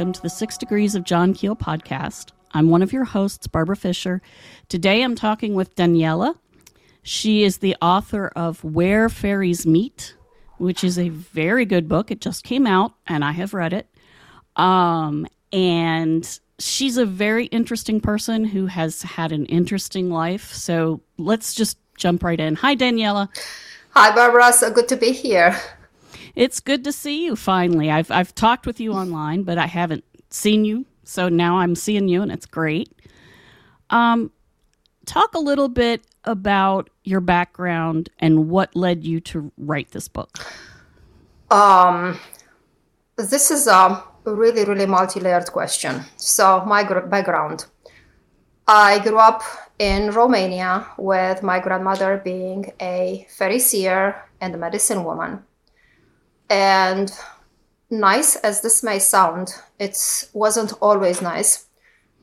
welcome to the Six Degrees of John Keel podcast. I'm one of your hosts, Barbara Fisher. Today I'm talking with Daniela. She is the author of Where Fairies Meet, which is a very good book. It just came out and I have read it. Um, and she's a very interesting person who has had an interesting life. So let's just jump right in. Hi, Daniela. Hi, Barbara. So good to be here. It's good to see you finally. I've I've talked with you online, but I haven't seen you. So now I'm seeing you, and it's great. Um, talk a little bit about your background and what led you to write this book. Um, this is a really, really multi-layered question. So my gr- background. I grew up in Romania with my grandmother being a fairy and a medicine woman. And nice as this may sound, it wasn't always nice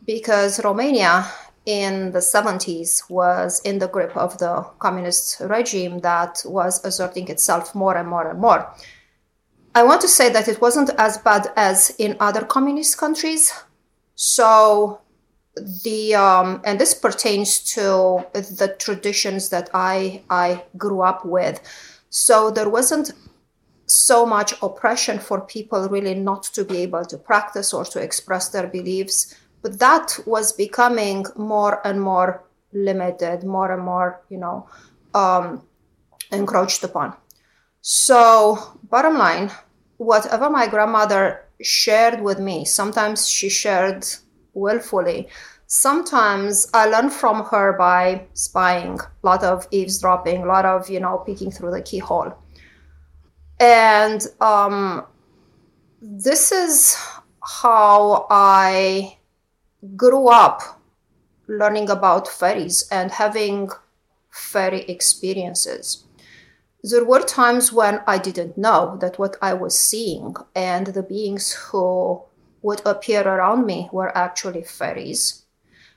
because Romania in the 70s was in the grip of the communist regime that was asserting itself more and more and more. I want to say that it wasn't as bad as in other communist countries. So the um, and this pertains to the traditions that I I grew up with. So there wasn't so much oppression for people really not to be able to practice or to express their beliefs, but that was becoming more and more limited, more and more, you know, um, encroached upon. So, bottom line, whatever my grandmother shared with me, sometimes she shared willfully. Sometimes I learned from her by spying, a lot of eavesdropping, a lot of, you know, peeking through the keyhole. And um, this is how I grew up learning about fairies and having fairy experiences. There were times when I didn't know that what I was seeing and the beings who would appear around me were actually fairies.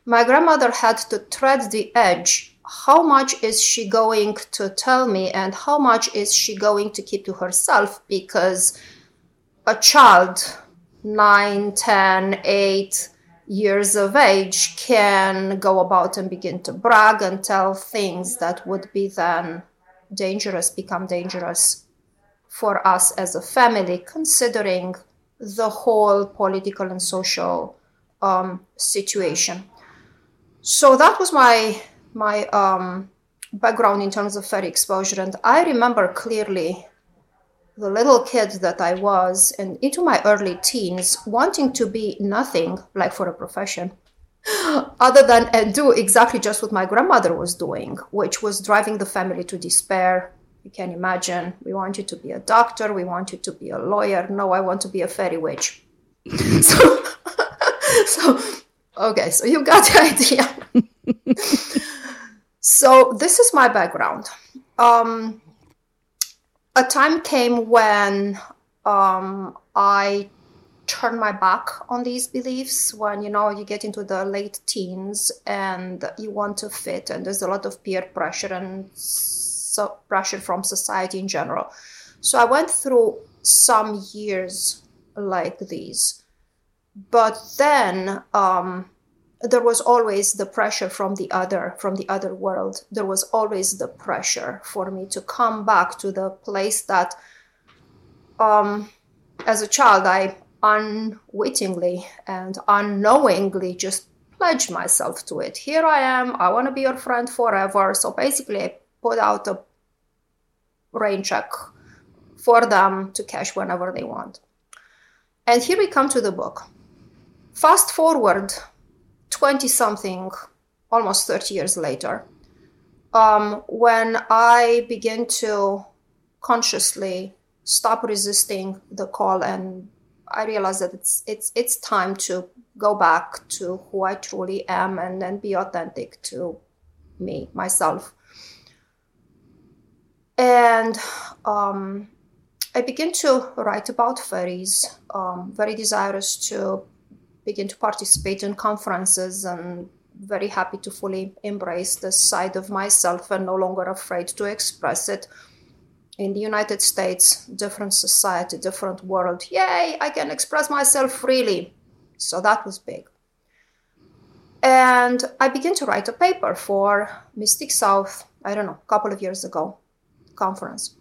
My grandmother had to tread the edge. How much is she going to tell me, and how much is she going to keep to herself? Because a child, 9, 10, 8 years of age, can go about and begin to brag and tell things that would be then dangerous, become dangerous for us as a family, considering the whole political and social um, situation. So that was my my um, background in terms of fairy exposure, and I remember clearly the little kid that I was, and into my early teens, wanting to be nothing like for a profession. Other than and do exactly just what my grandmother was doing, which was driving the family to despair, you can imagine. We want you to be a doctor. We want you to be a lawyer. No, I want to be a fairy witch. so, so, okay, so you got the idea. So this is my background. Um, a time came when um, I turned my back on these beliefs when you know you get into the late teens and you want to fit and there's a lot of peer pressure and so pressure from society in general. So I went through some years like these, but then um, there was always the pressure from the other from the other world. There was always the pressure for me to come back to the place that, um, as a child, I unwittingly and unknowingly just pledged myself to it. Here I am. I want to be your friend forever. So basically, I put out a rain check for them to cash whenever they want. And here we come to the book. Fast forward 20 something, almost 30 years later, um, when I begin to consciously stop resisting the call and I realize that it's it's it's time to go back to who I truly am and then be authentic to me, myself. And um, I began to write about fairies, um, very desirous to begin to participate in conferences and very happy to fully embrace this side of myself and no longer afraid to express it in the United States, different society, different world. Yay, I can express myself freely. So that was big. And I began to write a paper for Mystic South, I don't know, a couple of years ago, conference.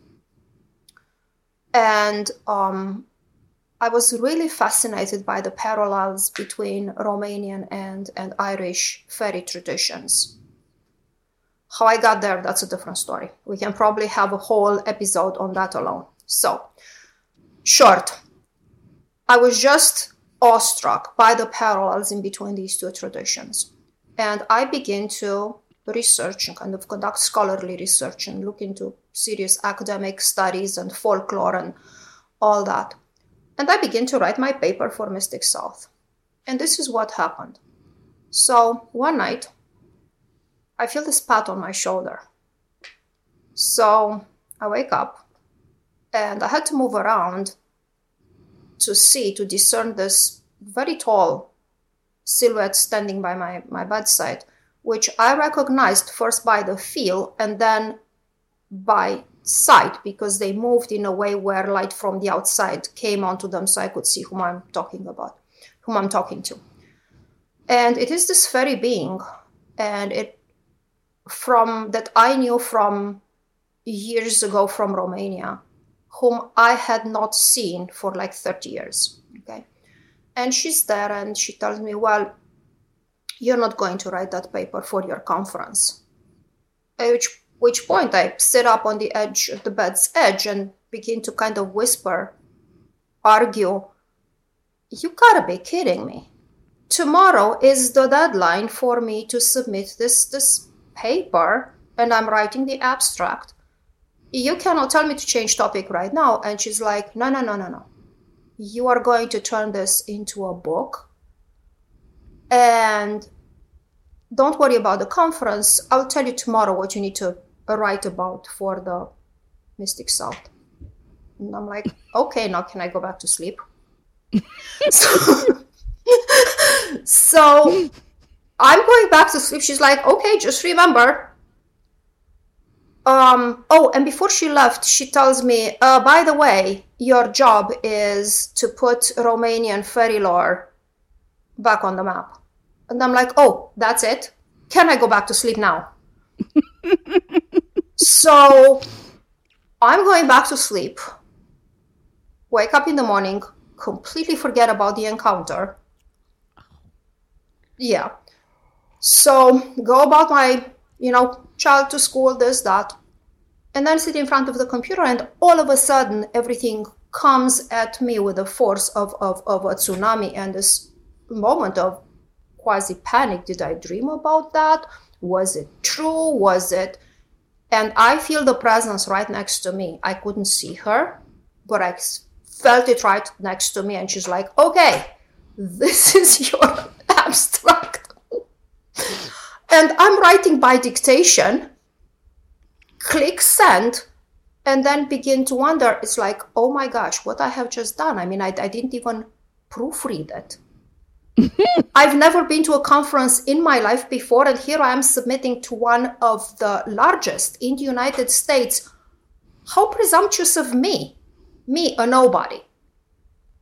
And um, I was really fascinated by the parallels between Romanian and, and Irish fairy traditions. How I got there, that's a different story. We can probably have a whole episode on that alone. So, short, I was just awestruck by the parallels in between these two traditions. And I began to research and kind of conduct scholarly research and look into serious academic studies and folklore and all that. And I began to write my paper for Mystic South. And this is what happened. So one night, I feel this pat on my shoulder. So I wake up and I had to move around to see, to discern this very tall silhouette standing by my, my bedside, which I recognized first by the feel and then by sight because they moved in a way where light from the outside came onto them so I could see whom I'm talking about, whom I'm talking to. And it is this fairy being, and it from that I knew from years ago from Romania whom I had not seen for like 30 years. Okay. And she's there and she tells me, Well, you're not going to write that paper for your conference. Which, which point I sit up on the edge of the bed's edge and begin to kind of whisper, argue, You gotta be kidding me. Tomorrow is the deadline for me to submit this, this paper, and I'm writing the abstract you cannot tell me to change topic right now. And she's like, no, no, no, no, no. You are going to turn this into a book. And don't worry about the conference. I'll tell you tomorrow what you need to write about for the Mystic South. And I'm like, okay, now can I go back to sleep? so, so I'm going back to sleep. She's like, okay, just remember, um, oh, and before she left, she tells me, uh, by the way, your job is to put Romanian fairy lore back on the map. And I'm like, oh, that's it? Can I go back to sleep now? so I'm going back to sleep, wake up in the morning, completely forget about the encounter. Yeah. So go about my, you know, child to school, this, that and then sit in front of the computer and all of a sudden everything comes at me with the force of, of, of a tsunami and this moment of quasi panic did i dream about that was it true was it and i feel the presence right next to me. I couldn't see her but i felt it right next to me and she's like okay this is your abstract. And i'm writing by dictation click send and then begin to wonder. It's like oh my gosh what i have just done. I mean i, I didn't even proofread it i've never been to a conference in my life before and here i am submitting to one of the largest in the united states. How presumptuous of me me a nobody.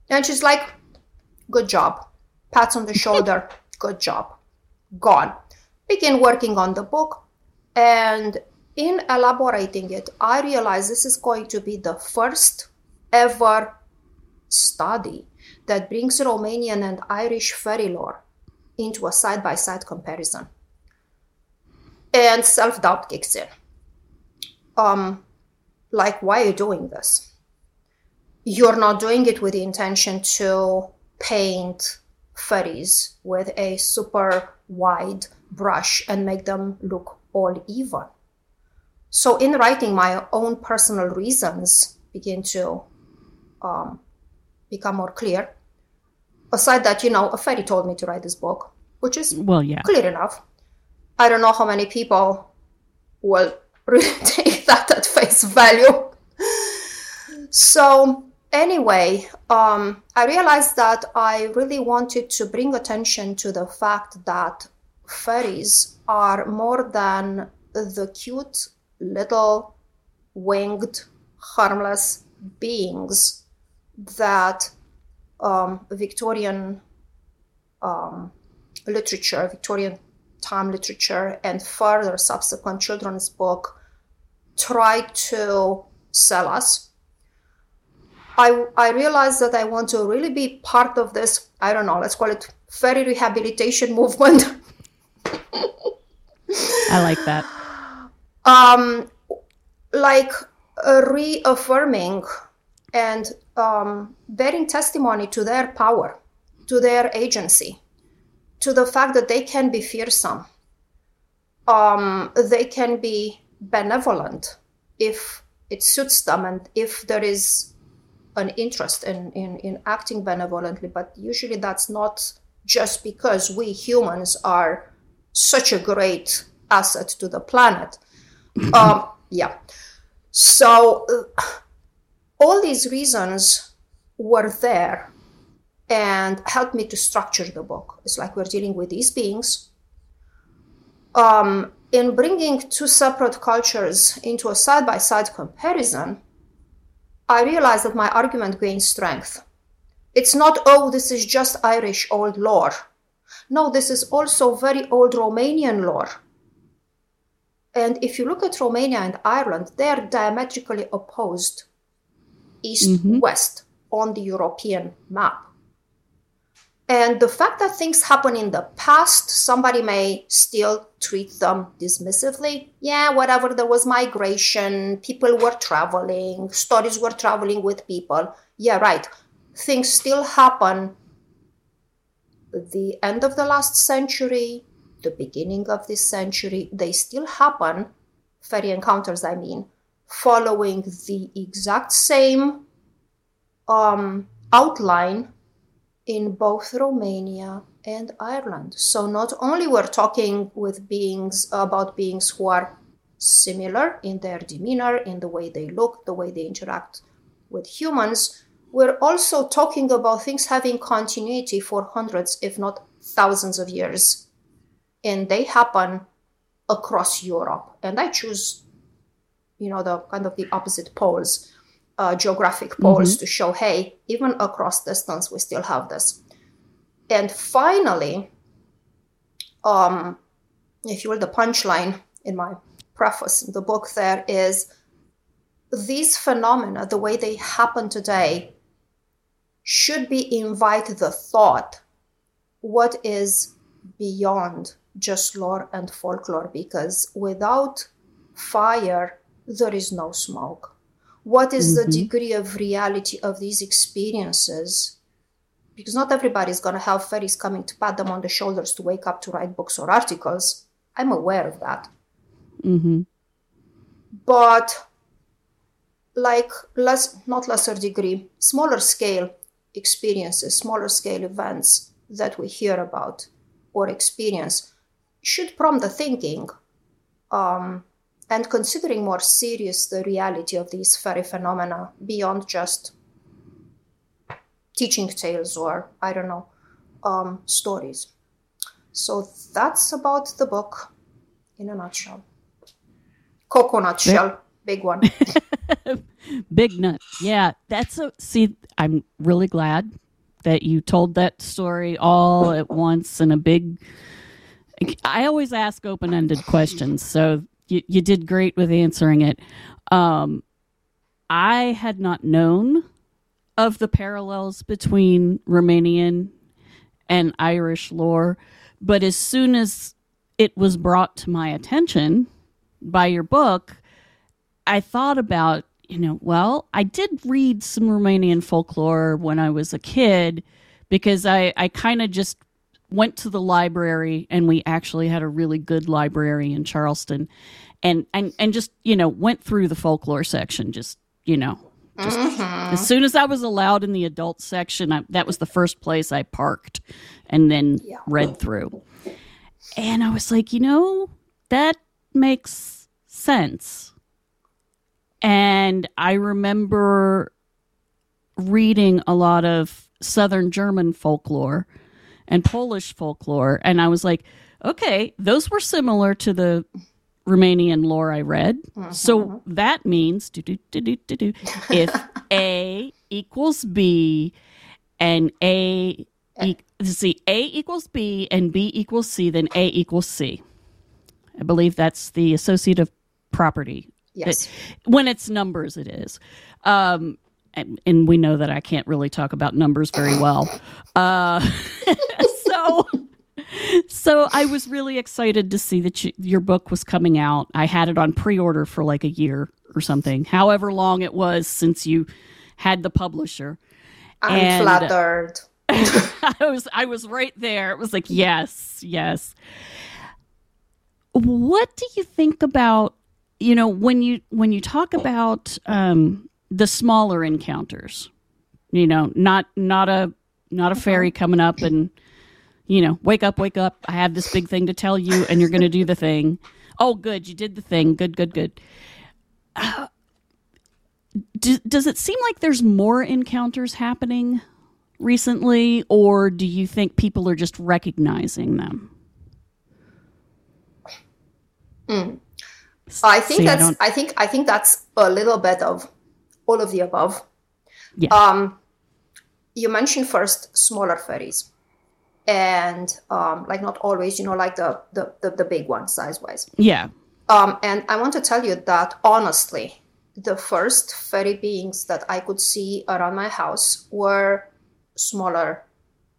And she's like good job. Pats on the shoulder. Good job. Gone. Begin working on the book and in elaborating it, I realized this is going to be the first ever study that brings Romanian and Irish fairy lore into a side by side comparison. And self doubt kicks in. Um, like, why are you doing this? You're not doing it with the intention to paint fairies with a super wide brush and make them look all even so in writing my own personal reasons begin to um, become more clear aside that you know a fairy told me to write this book which is well yeah. clear enough. I don't know how many people will really take that at face value. So anyway um, i realized that i really wanted to bring attention to the fact that fairies are more than the cute little winged harmless beings that um, Victorian um, literature, Victorian time literature, and further subsequent children's book try to sell us. I, I realized that I want to really be part of this, I don't know, let's call it fairy rehabilitation movement. I like that. Um, like reaffirming and um, bearing testimony to their power, to their agency, to the fact that they can be fearsome. Um, they can be benevolent if it suits them and if there is an interest in, in, in acting benevolently. But usually that's not just because we humans are such a great asset to the planet. um, yeah. So uh, all these reasons were there and helped me to structure the book. It's like we're dealing with these beings. Um, in bringing two separate cultures into a side by side comparison, I realized that my argument gained strength. It's not, oh, this is just Irish old lore. No, this is also very old Romanian lore. And if you look at Romania and Ireland, they're diametrically opposed east mm-hmm. west on the European map. And the fact that things happen in the past, somebody may still treat them dismissively. Yeah, whatever, there was migration, people were traveling, stories were traveling with people. Yeah, right. Things still happen the end of the last century, the beginning of this century, they still happen, fairy encounters, I mean, following the exact same um, outline in both Romania and Ireland. So not only we're talking with beings about beings who are similar in their demeanor, in the way they look, the way they interact with humans, we're also talking about things having continuity for hundreds, if not thousands of years. And they happen across Europe. And I choose, you know, the kind of the opposite poles uh, geographic poles mm-hmm. to show, hey, even across distance, we still have this. And finally, um, if you will, the punchline in my preface in the book there is these phenomena, the way they happen today, should be invite the thought what is beyond just lore and folklore because without fire there is no smoke what is mm-hmm. the degree of reality of these experiences because not everybody is going to have fairies coming to pat them on the shoulders to wake up to write books or articles i'm aware of that mm-hmm. but like less not lesser degree smaller scale experiences smaller scale events that we hear about or experience should prompt the thinking um, and considering more serious the reality of these fairy phenomena beyond just teaching tales or I don't know um, stories. So that's about the book in a nutshell. Coconut shell, big one. big nut. Yeah, that's a see. I'm really glad that you told that story all at once in a big. I always ask open ended questions, so you, you did great with answering it. Um, I had not known of the parallels between Romanian and Irish lore, but as soon as it was brought to my attention by your book, I thought about, you know, well, I did read some Romanian folklore when I was a kid because I, I kind of just went to the library and we actually had a really good library in Charleston and and and just you know went through the folklore section just you know just mm-hmm. as soon as I was allowed in the adult section I, that was the first place I parked and then yeah. read through and I was like you know that makes sense and I remember reading a lot of southern German folklore and Polish folklore. And I was like, okay, those were similar to the Romanian lore I read. So that means do, do, do, do, do, do, if A equals B and A e- see A equals B and B equals C, then A equals C. I believe that's the associative property. Yes. When it's numbers, it is. Um, and, and we know that I can't really talk about numbers very well. Uh, so so I was really excited to see that you, your book was coming out. I had it on pre-order for like a year or something, however long it was since you had the publisher. I'm And- flattered. I was I was right there. It was like yes, yes. What do you think about you know when you when you talk about um, the smaller encounters? You know, not not a not a fairy coming up and you know wake up, wake up. I have this big thing to tell you, and you're going to do the thing. Oh, good, you did the thing. Good, good, good. Uh, do, does it seem like there's more encounters happening recently, or do you think people are just recognizing them? I think See, that's don't- I, think I think that's a little bit of all of the above. Yeah. Um, you mentioned first smaller fairies, and um, like not always, you know, like the the the, the big one size wise. Yeah. Um, and I want to tell you that honestly, the first fairy beings that I could see around my house were smaller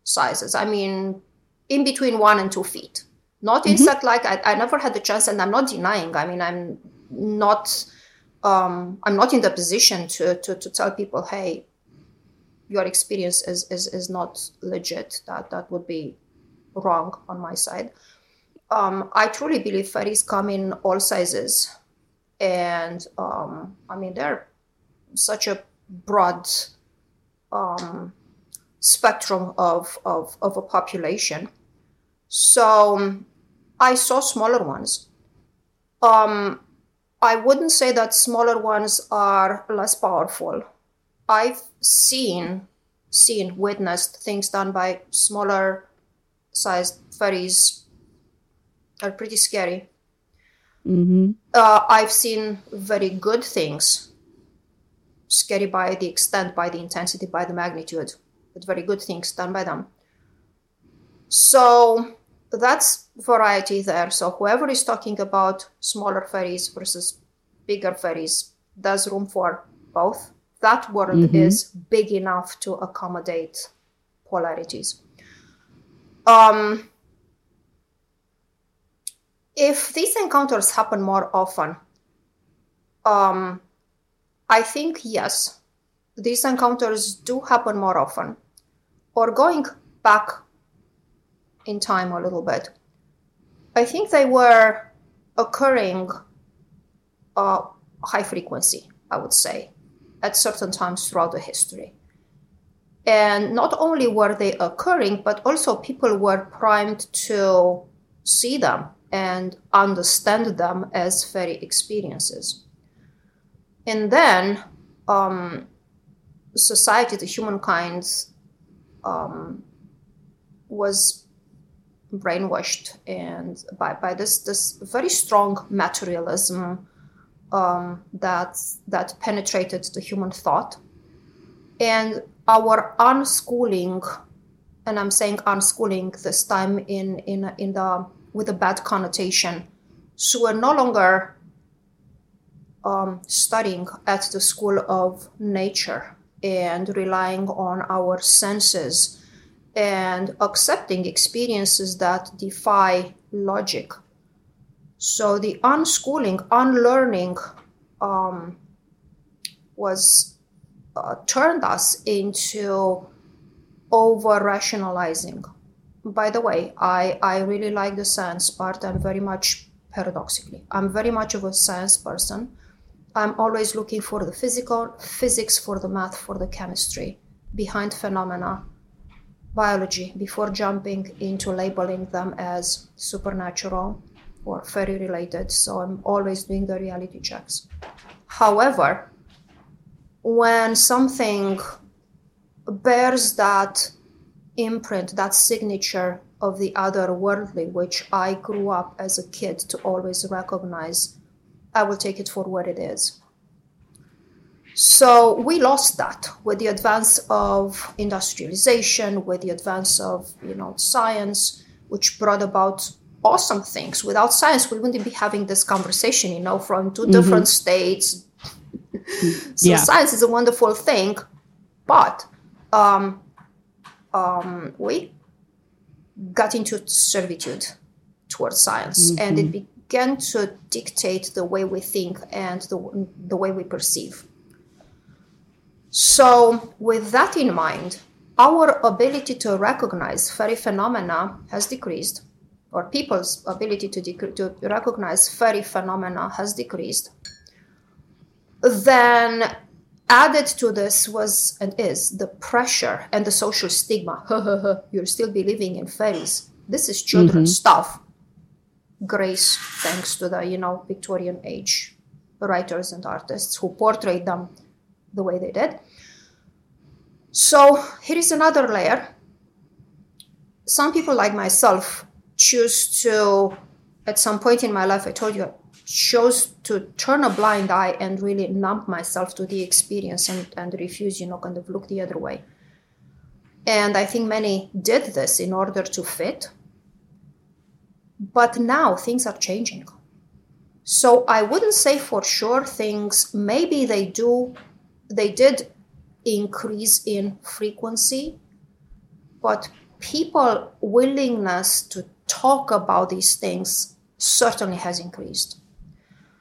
sizes. I mean, in between one and two feet. Not insect like I, I never had the chance, and I'm not denying. I mean, I'm not. Um, I'm not in the position to, to, to tell people, hey, your experience is, is, is not legit. That that would be wrong on my side um, I truly believe fairies come in all sizes, and um, I mean they're such a broad um, spectrum of, of of a population. So I saw smaller ones. Um, I wouldn't say that smaller ones are less powerful. I've seen seen witnessed things done by smaller sized fairies are pretty scary. Mm-hmm. Uh, I've seen very good things, scary by the extent, by the intensity, by the magnitude, but very good things done by them. So that's variety there. So whoever is talking about smaller fairies versus bigger fairies, there's room for both. That world is big enough to accommodate polarities. Um, if these encounters happen more often, um, I think yes, these encounters do happen more often. Or going back in time a little bit, I think they were occurring uh, high frequency, I would say, at certain times throughout the history. And not only were they occurring, but also people were primed to see them and understand them as fairy experiences. And then um, society, the humankind, um, was brainwashed and by, by this this very strong materialism um, that that penetrated the human thought. And our unschooling and i'm saying unschooling this time in in in the with a bad connotation. So we're no longer um, studying at the school of nature and relying on our senses and accepting experiences that defy logic. So the unschooling, unlearning um, was uh, turned us into over rationalizing. By the way, I, I really like the science part. I'm very much paradoxically, I'm very much of a science person. I'm always looking for the physical, physics, for the math, for the chemistry behind phenomena, biology, before jumping into labeling them as supernatural or fairy related. So I'm always doing the reality checks. However, when something bears that imprint, that signature of the otherworldly, which I grew up as a kid to always recognize, I will take it for what it is. So we lost that with the advance of industrialization, with the advance of you know science, which brought about awesome things. Without science, we wouldn't be having this conversation, you know, from 2 mm-hmm. different states. so yeah. science is a wonderful thing, but um, um, we got into servitude towards science, mm-hmm. and it began to dictate the way we think and the, the way we perceive. So, with that in mind, our ability to recognize fairy phenomena has decreased, or people's ability to, dec- to recognize fairy phenomena has decreased. Then added to this was and is the pressure and the social stigma. You're still believing in fairies. This is children's mm-hmm. stuff. Grace, thanks to the you know Victorian age writers and artists who portrayed them the way they did. So here is another layer. Some people like myself choose to, at some point in my life, I told you, chose to turn a blind eye and really numb myself to the experience and, and refuse, you know, kind of look the other way. And I think many did this in order to fit. But now things are changing. So I wouldn't say for sure things, maybe they do, they did increase in frequency, but people willingness to talk about these things certainly has increased.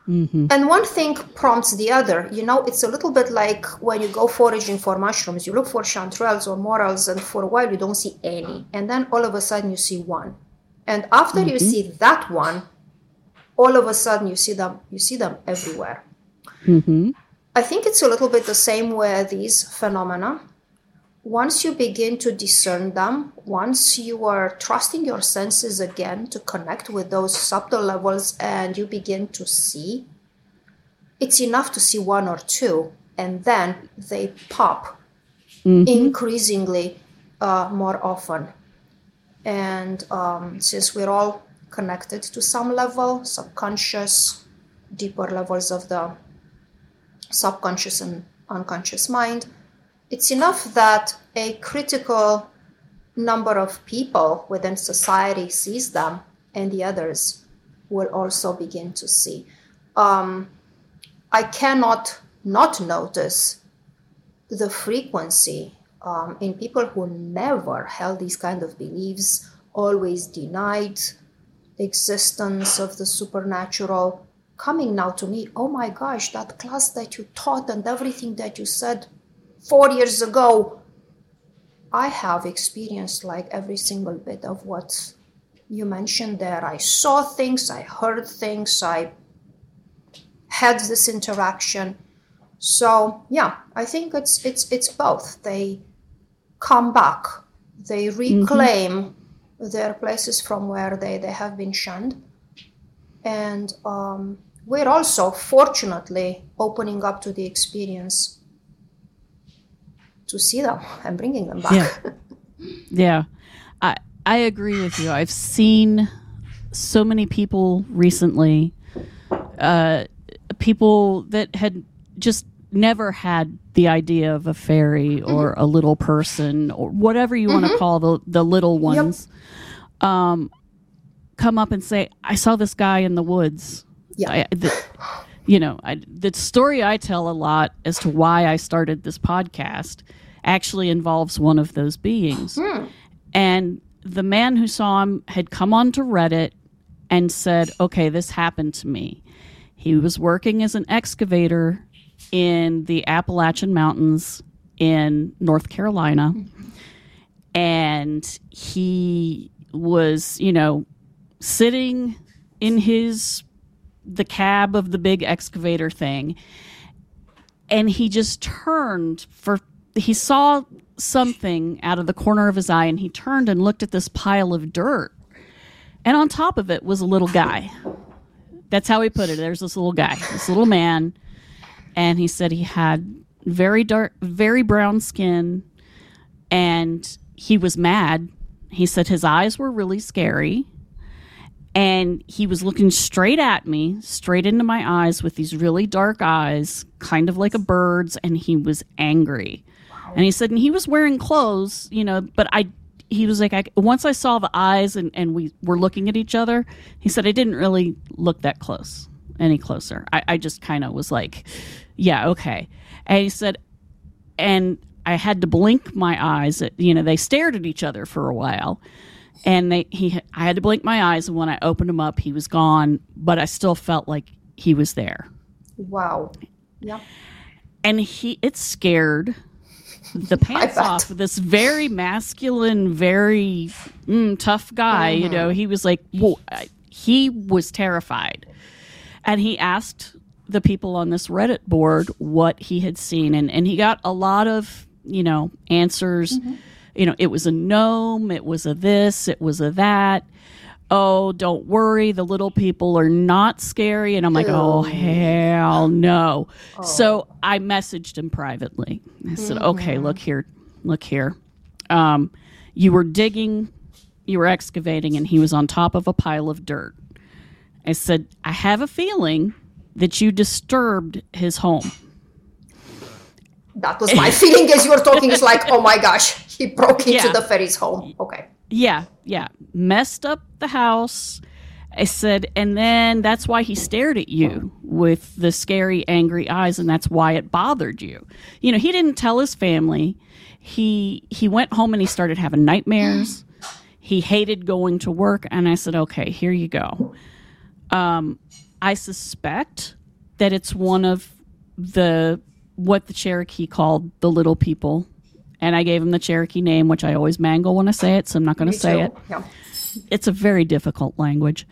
Mm-hmm. And one thing prompts the other. You know, it's a little bit like when you go foraging for mushrooms, you look for chanterelles or morels, and for a while you don't see any. And then all of a sudden you see one. And after mm-hmm. you see that one, all of a sudden you see them you see them everywhere. Mm-hmm. I think it's a little bit the same with these phenomena once you begin to discern them, once you are trusting your senses again to connect with those subtle levels and you begin to see, it's enough to see one or two, and then they pop mm-hmm. increasingly uh, more often. And um, since we're all connected to some level, subconscious, deeper levels of the subconscious and unconscious mind, it's enough that a critical number of people within society sees them and the others will also begin to see. Um, I cannot not notice the frequency um, in people who never held these kind of beliefs, always denied the existence of the supernatural, coming now to me, oh my gosh, that class that you taught and everything that you said four years ago, I have experienced like every single bit of what you mentioned there. I saw things, I heard things, I had this interaction. So yeah, I think it's it's it's both. They come back, they reclaim mm-hmm. their places from where they, they have been shunned. And um, we're also fortunately opening up to the experience to see them and bringing them back. Yeah. yeah. I I agree with you. I've seen so many people recently uh, people that had just never had the idea of a fairy or mm-hmm. a little person or whatever you mm-hmm. want to call the the little ones yep. um, come up and say i saw this guy in the woods yeah I, the, you know, I, the story I tell a lot as to why I started this podcast actually involves one of those beings. Hmm. And the man who saw him had come onto Reddit and said, okay, this happened to me. He was working as an excavator in the Appalachian Mountains in North Carolina. And he was, you know, sitting in his the cab of the big excavator thing and he just turned for he saw something out of the corner of his eye and he turned and looked at this pile of dirt. And on top of it was a little guy. That's how he put it. There's this little guy this little man. And he said he had very dark very brown skin and he was mad. He said his eyes were really scary and he was looking straight at me, straight into my eyes with these really dark eyes, kind of like a bird's, and he was angry. Wow. And he said, and he was wearing clothes, you know, but I, he was like, I, once I saw the eyes and, and we were looking at each other, he said, I didn't really look that close, any closer. I, I just kind of was like, yeah, okay. And he said, and I had to blink my eyes. At, you know, they stared at each other for a while and they he I had to blink my eyes, and when I opened them up, he was gone. But I still felt like he was there. Wow. Yeah. And he it scared the pants off this very masculine, very mm, tough guy. Mm-hmm. You know, he was like, well, he was terrified, and he asked the people on this Reddit board what he had seen, and and he got a lot of you know answers. Mm-hmm you know, it was a gnome, it was a this, it was a that. Oh, don't worry, the little people are not scary. And I'm like, oh, hell no. Oh. So I messaged him privately. I said, mm-hmm. okay, look here, look here. Um, you were digging, you were excavating, and he was on top of a pile of dirt. I said, I have a feeling that you disturbed his home that was my feeling as you were talking. It's like, oh my gosh, he broke into yeah. the fairy's home. Okay. Yeah, yeah. Messed up the house. I said, and then that's why he stared at you with the scary, angry eyes, and that's why it bothered you. You know, he didn't tell his family. He he went home and he started having nightmares. he hated going to work, and I said, okay, here you go. Um, I suspect that it's one of the what the Cherokee called the little people. And I gave him the Cherokee name, which I always mangle when I say it, so I'm not going to say too. it. Yeah. It's a very difficult language.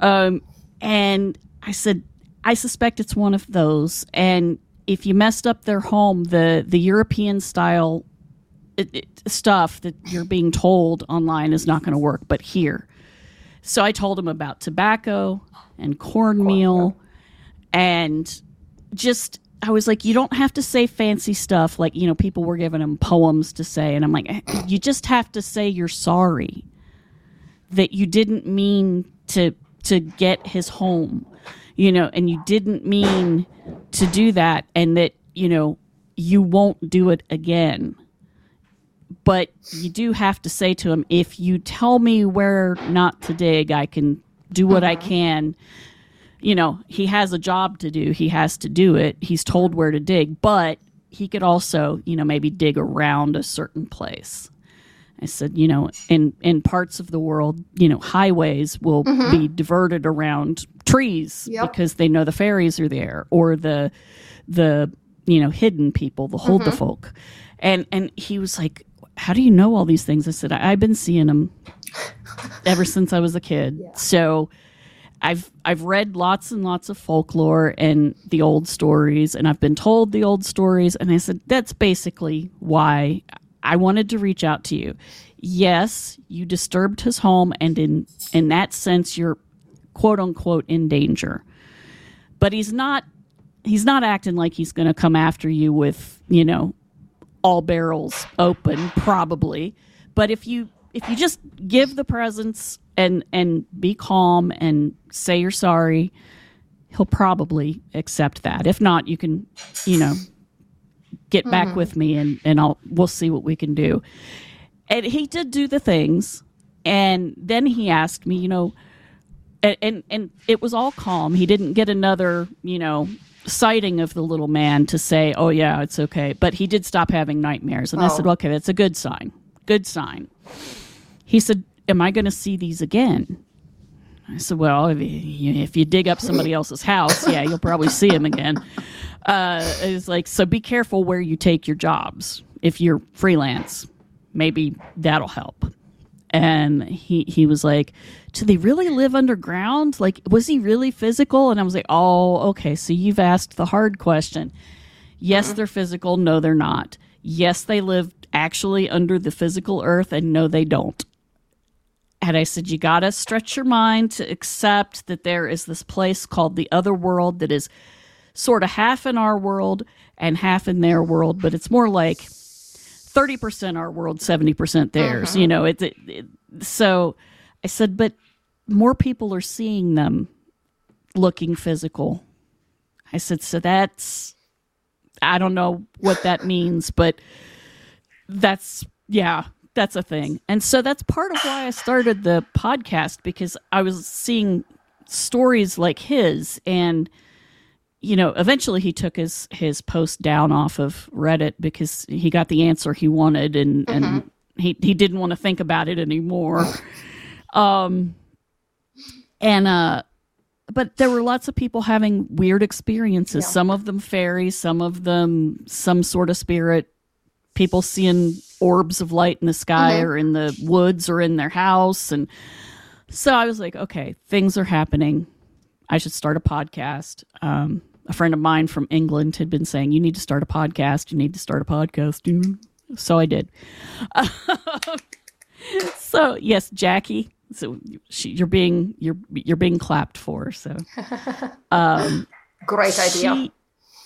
Um, and I said, I suspect it's one of those. And if you messed up their home, the, the European style it, it, stuff that you're being told online is not going to work, but here. So I told him about tobacco and cornmeal Corn, yeah. and just I was like, you don't have to say fancy stuff like, you know, people were giving him poems to say. And I'm like, eh, you just have to say you're sorry that you didn't mean to to get his home, you know, and you didn't mean to do that and that, you know, you won't do it again. But you do have to say to him, if you tell me where not to dig, I can do what I uh-huh. can you know, he has a job to do. He has to do it. He's told where to dig, but he could also, you know, maybe dig around a certain place. I said, you know, in in parts of the world, you know, highways will mm-hmm. be diverted around trees yep. because they know the fairies are there or the the you know hidden people, the hold mm-hmm. folk. And and he was like, "How do you know all these things?" I said, I, have been seeing them ever since I was a kid." Yeah. So I've I've read lots and lots of folklore and the old stories, and I've been told the old stories, and I said that's basically why I wanted to reach out to you. Yes, you disturbed his home, and in in that sense, you're quote unquote in danger. But he's not he's not acting like he's going to come after you with you know all barrels open, probably. But if you if you just give the presents and and be calm and say you're sorry, he'll probably accept that. If not, you can, you know, get back mm-hmm. with me and and I'll we'll see what we can do. And he did do the things, and then he asked me, you know, and and, and it was all calm. He didn't get another, you know, sighting of the little man to say, "Oh yeah, it's okay." But he did stop having nightmares, and oh. I said, "Okay, that's a good sign. Good sign." He said, am I going to see these again? I said, well, if you, if you dig up somebody else's house, yeah, you'll probably see them again. Uh, it's like, so be careful where you take your jobs. If you're freelance, maybe that'll help. And he, he was like, do they really live underground? Like, was he really physical? And I was like, oh, okay. So you've asked the hard question. Yes, they're physical. No, they're not. Yes, they live actually under the physical earth. And no, they don't. And I said, You got to stretch your mind to accept that there is this place called the other world that is sort of half in our world and half in their world, but it's more like thirty percent our world, seventy percent theirs. Mm-hmm. You know, it, it, it. So I said, but more people are seeing them looking physical. I said, so that's I don't know what that means, but that's yeah, that's a thing. And so that's part of why I started the podcast because I was seeing stories like his and you know, eventually he took his his post down off of Reddit because he got the answer he wanted and Mm-hmm. and he he didn't want to think about it anymore. um and uh but there were lots of people having weird experiences. Yeah. Some of them fairies, some of them some sort of spirit. People seeing orbs of light in the sky Mm-hmm. or in the woods or in their house. And so I was like, okay, things are happening. I should start a podcast. Um, a friend of mine from England had been saying, you need to start a podcast. You need to start a podcast. So I did. so yes, Jackie. So she, you're being you're you're being clapped for. So Great idea. she-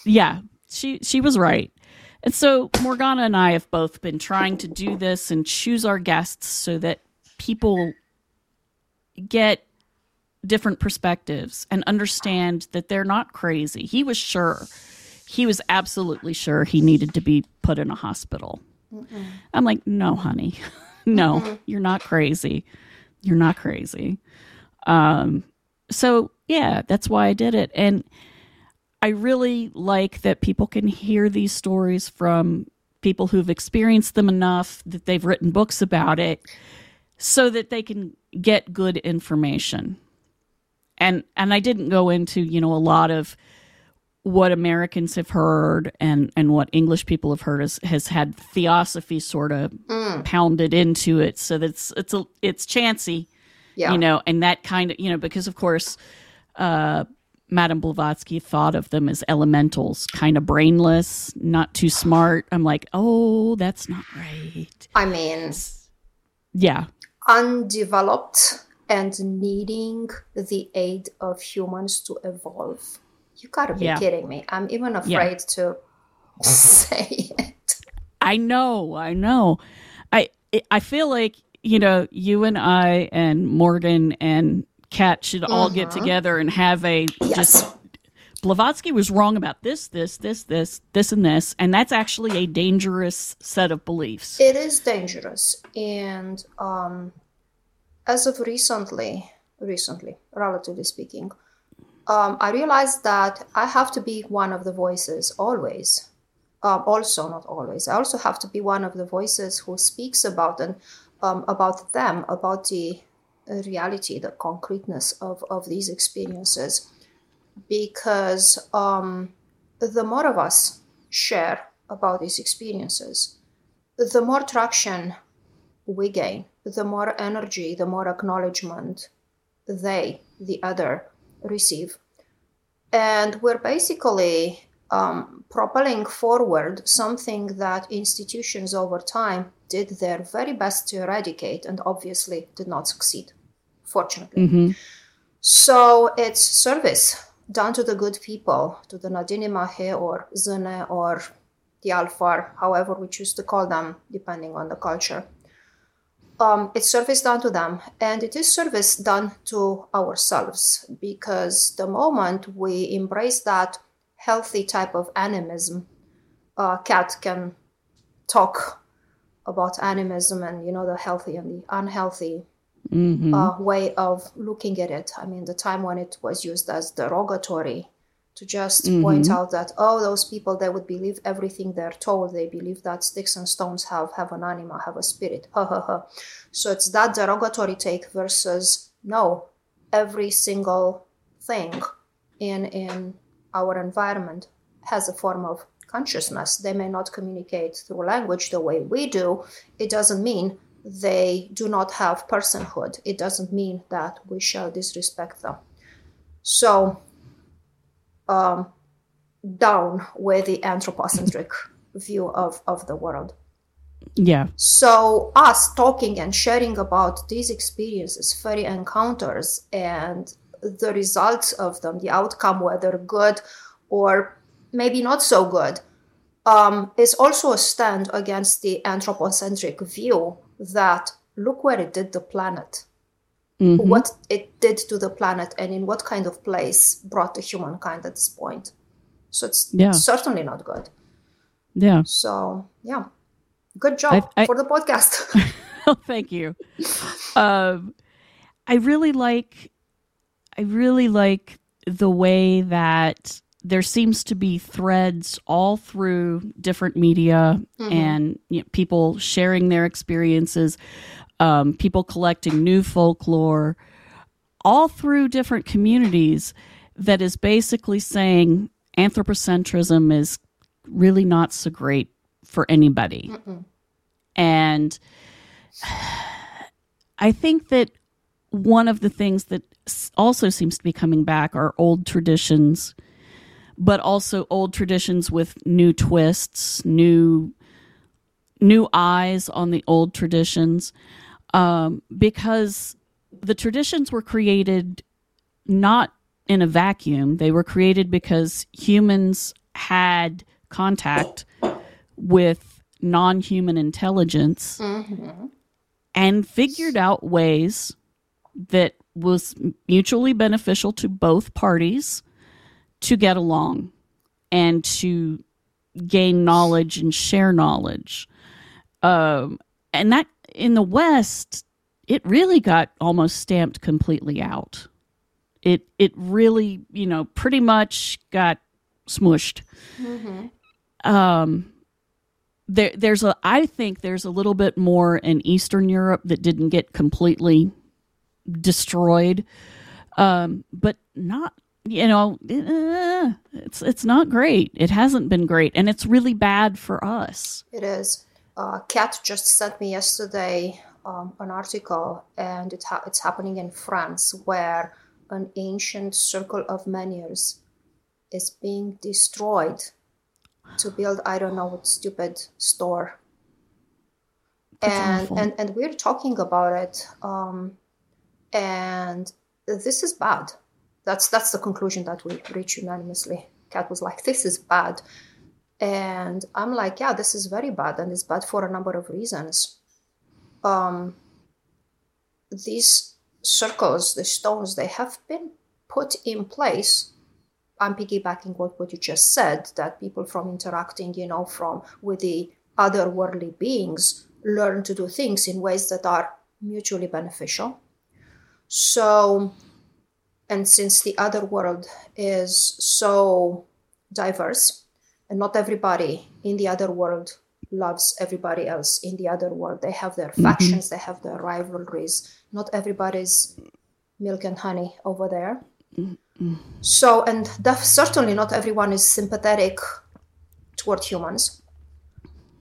yeah, she she was right. And so Morgana and I have both been trying to do this and choose our guests so that people get different perspectives and understand that they're not crazy. He was sure. He was absolutely sure he needed to be put in a hospital. I'm like, "No, honey. no, you're not crazy. You're not crazy." Um so yeah, that's why I did it. And I really like that people can hear these stories from people who've experienced them enough that they've written books about it so that they can get good information. And and I didn't go into, you know, a lot of what Americans have heard and and what English people have heard has, has had theosophy sort of pounded into it so that it's it's a, it's chancy Yeah. you know, and that kind of, you know, because of course, uh, Madame Blavatsky thought of them as elementals, kind of brainless, not too smart. I'm like, oh, that's not right. I mean, Yeah, undeveloped and needing the aid of humans to evolve. You gotta be Yeah. kidding me. I'm even afraid to say it. I know, I know. I I feel like you know, you and I and Morgan and Kat should all get together and have a Yes. just. Blavatsky was wrong about this, this, this, this, this, and this, and that's actually a dangerous set of beliefs. It is dangerous. And um, as of recently, recently, relatively speaking, um, I realized that I have to be one of the voices always. Um, also, not always. I also have to be one of the voices who speaks about and um, about them, about the reality, the concreteness of, of these experiences, because um, the more of us share about these experiences, the more traction we gain, the more energy, the more acknowledgement they, the other, receive. And we're basically um, propelling forward something that institutions over time did their very best to eradicate and obviously did not succeed, fortunately. So it's service done to the good people, to the Na Daoine Maithe or Zune or the Alfar, however we choose to call them, depending on the culture. Um, it's service done to them, and it is service done to ourselves because the moment we embrace that healthy type of animism, uh, Kat can talk about animism and you know the healthy and the unhealthy Mm-hmm. uh, way of looking at it. I mean, the time when it was used as derogatory to just point out that oh, those people they would believe everything they're told. They believe that sticks and stones have have an anima, have a spirit. Ha ha ha. So it's that derogatory take versus no, every single thing in in our environment has a form of consciousness. They may not communicate through language the way we do. It doesn't mean they do not have personhood. It doesn't mean that we shall disrespect them. So, um, down with the anthropocentric view of, of the world. Yeah. So, us talking and sharing about these experiences, fairy encounters, and the results of them, the outcome, whether good or maybe not so good, um, is also a stand against the anthropocentric view that look where it did the planet, mm-hmm. what it did to the planet, and in what kind of place brought the humankind at this point. So it's yeah. certainly not good. Yeah. So yeah, good job I, I, for the podcast. oh, thank you. Um, I really like, I really like the way that there seems to be threads all through different media mm-hmm. and you know, people sharing their experiences, um, people collecting new folklore, all through different communities that is basically saying anthropocentrism is really not so great for anybody. Mm-mm. And I think that one of the things that also seems to be coming back are old traditions but also old traditions with new twists, new new eyes on the old traditions, um, because the traditions were created not in a vacuum. They were created because humans had contact with non human intelligence mm-hmm. and figured out ways that was mutually beneficial to both parties to get along and to gain knowledge and share knowledge. Um, and that in the West, it really got almost stamped completely out. It it really, you know, pretty much got smushed. Mm-hmm. Um, there, there's a. I think there's a little bit more in Eastern Europe that didn't get completely destroyed, um, but not you know, eh, it's it's not great. It hasn't been great, and it's really bad for us. It is. Uh, Kat just sent me yesterday um, an article, and it ha- it's happening in France, where an ancient circle of menhirs is being destroyed to build I don't know what stupid store. That's and and and we're talking about it, um, and this is bad that's that's the conclusion that we reach unanimously. Kat was like, "This is bad," and I'm like, "Yeah, this is very bad, and it's bad for a number of reasons." Um, these circles, the stones, they have been put in place. I'm piggybacking what, what you just said that people from interacting, you know, from with the other worldly beings learn to do things in ways that are mutually beneficial. So and since the other world is so diverse and not everybody in the other world loves everybody else in the other world they have their mm-hmm. factions they have their rivalries not everybody's milk and honey over there mm-hmm. so and def- certainly not everyone is sympathetic toward humans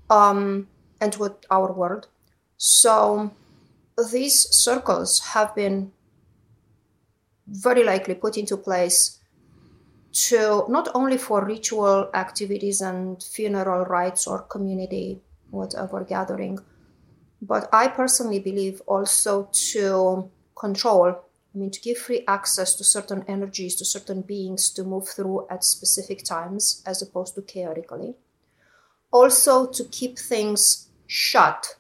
um, and toward our world so these circles have been very likely put into place to not only for ritual activities and funeral rites or community whatever gathering but i personally believe also to control i mean to give free access to certain energies to certain beings to move through at specific times as opposed to chaotically. Also to keep things shut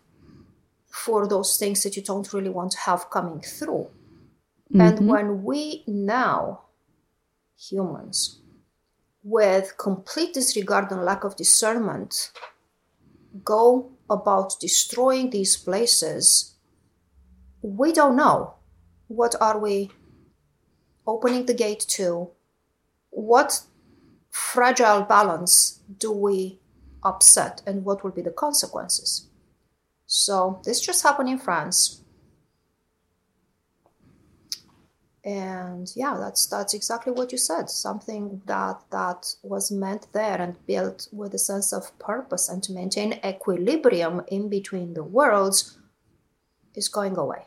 for those things that you don't really want to have coming through Mm-hmm. And when we now, humans, with complete disregard and lack of discernment, go about destroying these places, we don't know what are we opening the gate to, what fragile balance do we upset, and what will be the consequences. So this just happened in France. And yeah that's that's exactly what you said something that that was meant there and built with a sense of purpose and to maintain equilibrium in between the worlds is going away.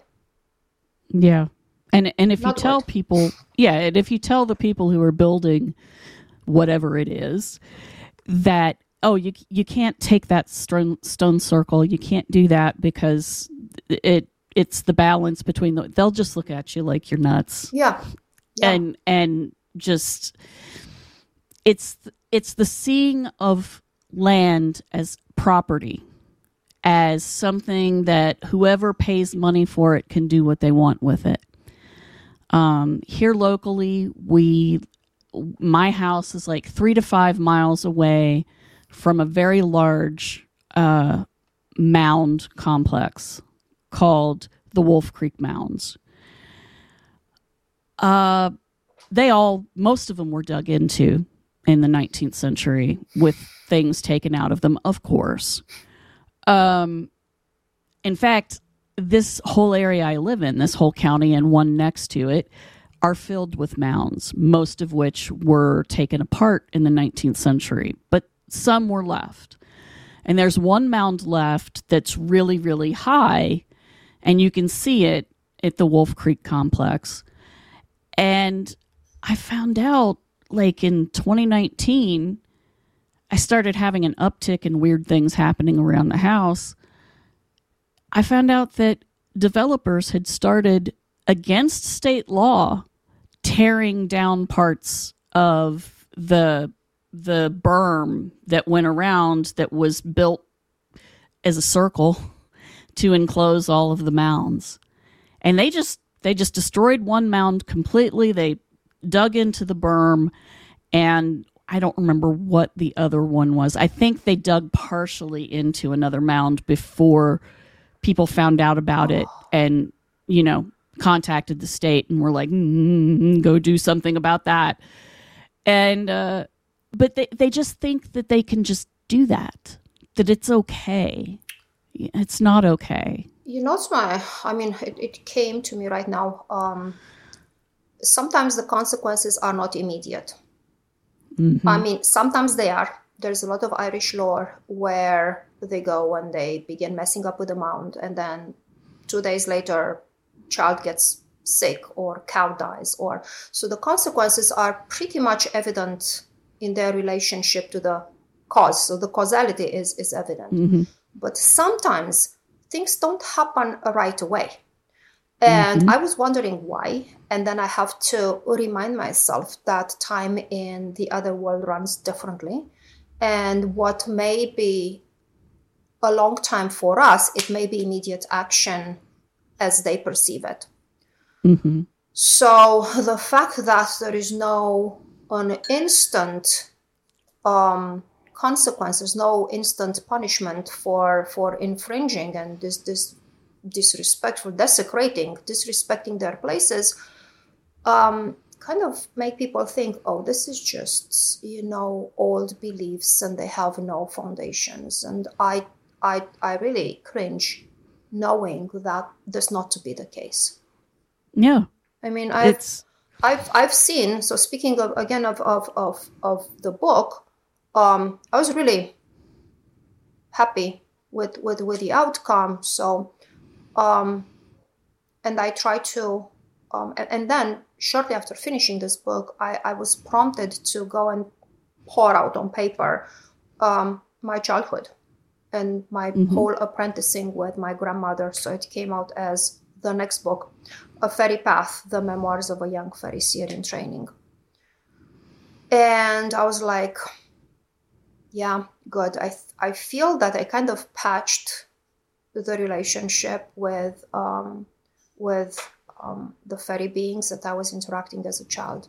Yeah. And and if Not you tell people yeah and if you tell the people who are building whatever it is that oh you you can't take that stone stone circle you can't do that because it it's the balance between the they'll just look at you like you're nuts yeah, yeah. and and just it's it's the seeing of land as property, as something that whoever pays money for it can do what they want with it. Um, here locally, we my house is like three to five miles away from a very large uh, mound complex called the Wolf Creek Mounds. Uh, they all, most of them were dug into in the 19th century with things taken out of them, of course. Um, in fact, this whole area I live in, this whole county and one next to it, are filled with mounds, most of which were taken apart in the 19th century, but some were left. And there's one mound left that's really, really high, and you can see it at the Wolf Creek complex. And I found out like in 2019, I started having an uptick in weird things happening around the house. I found out that developers had started against state law tearing down parts of the the berm that went around that was built as a circle to enclose all of the mounds. And they just they just destroyed one mound completely. They dug into the berm and I don't remember what the other one was. I think they dug partially into another mound before people found out about it and you know contacted the state and were like mm, go do something about that and uh but they they just think that they can just do that that it's okay it's not okay. You know it's my i mean it, it came to me right now um sometimes the consequences are not immediate. Mm-hmm. i mean sometimes they are. There's a lot of irish lore where they go and they begin messing up with the mound and then two days later child gets sick or cow dies or so the consequences are pretty much evident in their relationship to the cause. So the causality is is evident. Mm-hmm. But sometimes things don't happen right away and mm-hmm. i was wondering why and then i have to remind myself that time in the other world runs differently and what may be a long time for us it may be immediate action as they perceive it. Mm-hmm. So the fact that there is no an instant um, consequences, no instant punishment for for infringing and this this disrespectful, desecrating, disrespecting their places, um, kind of make people think, oh, this is just you know old beliefs and they have no foundations. And I I I really cringe knowing that this not to be the case. Yeah. I mean, I've, it's... I've, I've seen, so speaking of, again, of, of, of, of the book, um, I was really happy with, with, with the outcome. So, um, and I tried to, um, and, and then shortly after finishing this book, I, I was prompted to go and pour out on paper um, my childhood and my mm-hmm. whole apprenticing with my grandmother. So it came out as the next book, A Fairy Path, The Memoirs of a Young Fairy Seer in Training. And I was like, yeah, good. I, I feel that I kind of patched the relationship with, um, with um, the fairy beings that I was interacting as a child.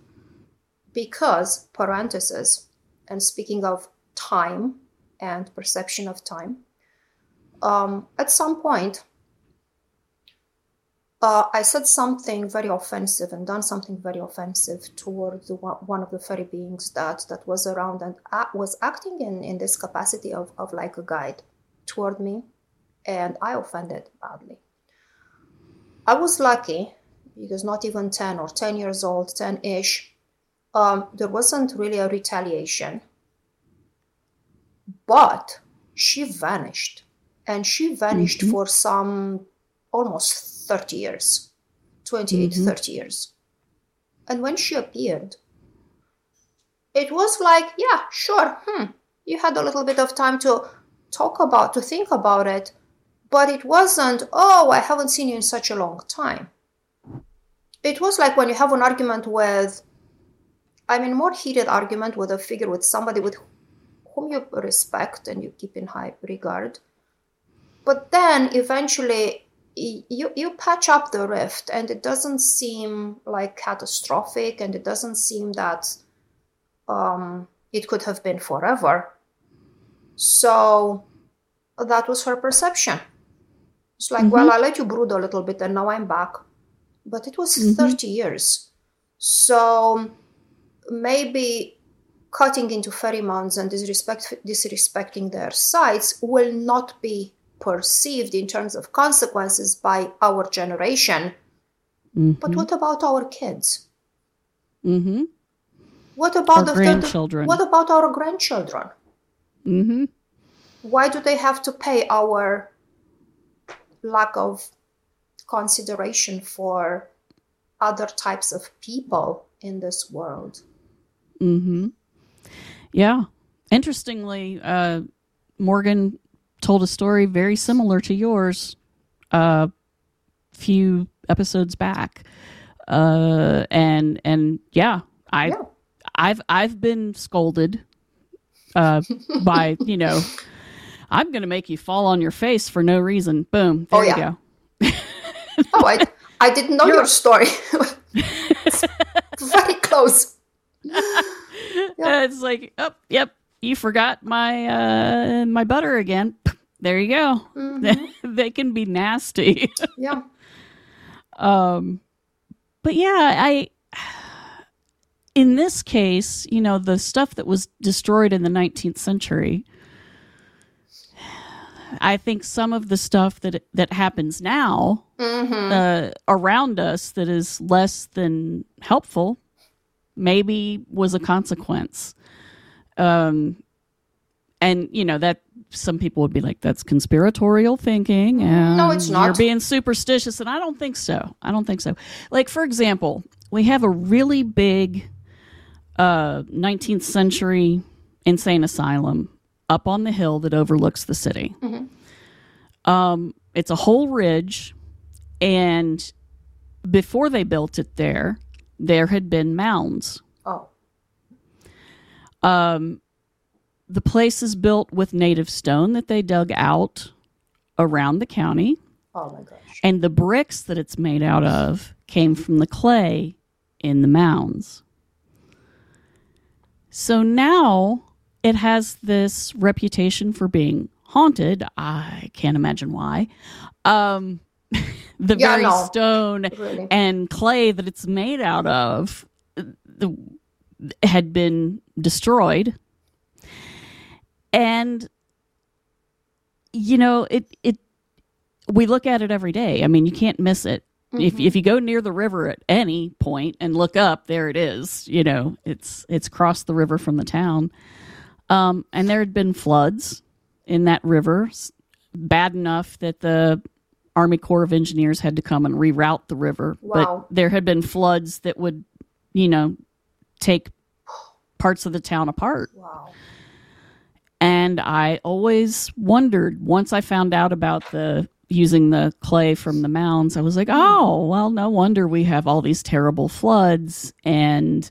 Because, parentheses and speaking of time, and perception of time. Um, at some point, uh, I said something very offensive and done something very offensive toward the, one of the fairy beings that, that was around and was acting in, in this capacity of, of like a guide toward me, and I offended badly. I was lucky because not even 10 or 10 years old, 10 ish, um, there wasn't really a retaliation but she vanished. And she vanished mm-hmm. for some almost 30 years 28, mm-hmm. 30 years. And when she appeared, it was like, yeah, sure, hmm, you had a little bit of time to talk about, to think about it, but it wasn't, oh, I haven't seen you in such a long time. It was like when you have an argument with, I mean, more heated argument with a figure, with somebody with whom you respect and you keep in high regard. But then eventually you, you patch up the rift and it doesn't seem like catastrophic and it doesn't seem that um, it could have been forever. So that was her perception. It's like, mm-hmm. well, I let you brood a little bit and now I'm back. But it was mm-hmm. 30 years. So maybe cutting into fairy mounds and disrespect, disrespecting their sites will not be perceived in terms of consequences by our generation. Mm-hmm. But what about our kids? Mm-hmm. What about our the grandchildren? what about our grandchildren? Mm-hmm. Why do they have to pay our lack of consideration for other types of people in this world? Mm-hmm. Yeah. Interestingly, uh, Morgan told a story very similar to yours a uh, few episodes back. Uh, and and yeah, I yeah. I've I've been scolded uh, by you know I'm going to make you fall on your face for no reason. Boom, there oh, yeah. you go. oh, I I didn't know You're... your story. very close. Yeah. It's like, oh, yep, you forgot my uh my butter again. There you go. Mm-hmm. they can be nasty. yeah. Um but yeah, I in this case, you know, the stuff that was destroyed in the 19th century, I think some of the stuff that that happens now mm-hmm. uh, around us that is less than helpful maybe was a consequence. Um, and you know that some people would be like that's conspiratorial thinking and no it's not. you're being superstitious. And i don't think so. I don't think so. Like for example we have a really big uh, 19th century insane asylum up on the hill that overlooks the city. Mm-hmm. um, it's a whole ridge and before they built it there there had been mounds. Oh. Um the place is built with native stone that they dug out around the county. Oh my gosh. And the bricks that it's made out of came from the clay in the mounds. So now it has this reputation for being haunted. I can't imagine why. Um, the yeah, very no. stone really. and clay that it's made out of the, had been destroyed and you know it it we look at it every day. I mean you can't miss it. Mm-hmm. if if you go near the river at any point and look up there it is you know it's it's crossed the river from the town. Um, and there had been floods in that river bad enough that the army corps of engineers had to come and reroute the river. Wow. but there had been floods that would you know take parts of the town apart. Wow and I always wondered once I found out about the using the clay from the mounds, I was like, oh, well, no wonder we have all these terrible floods. And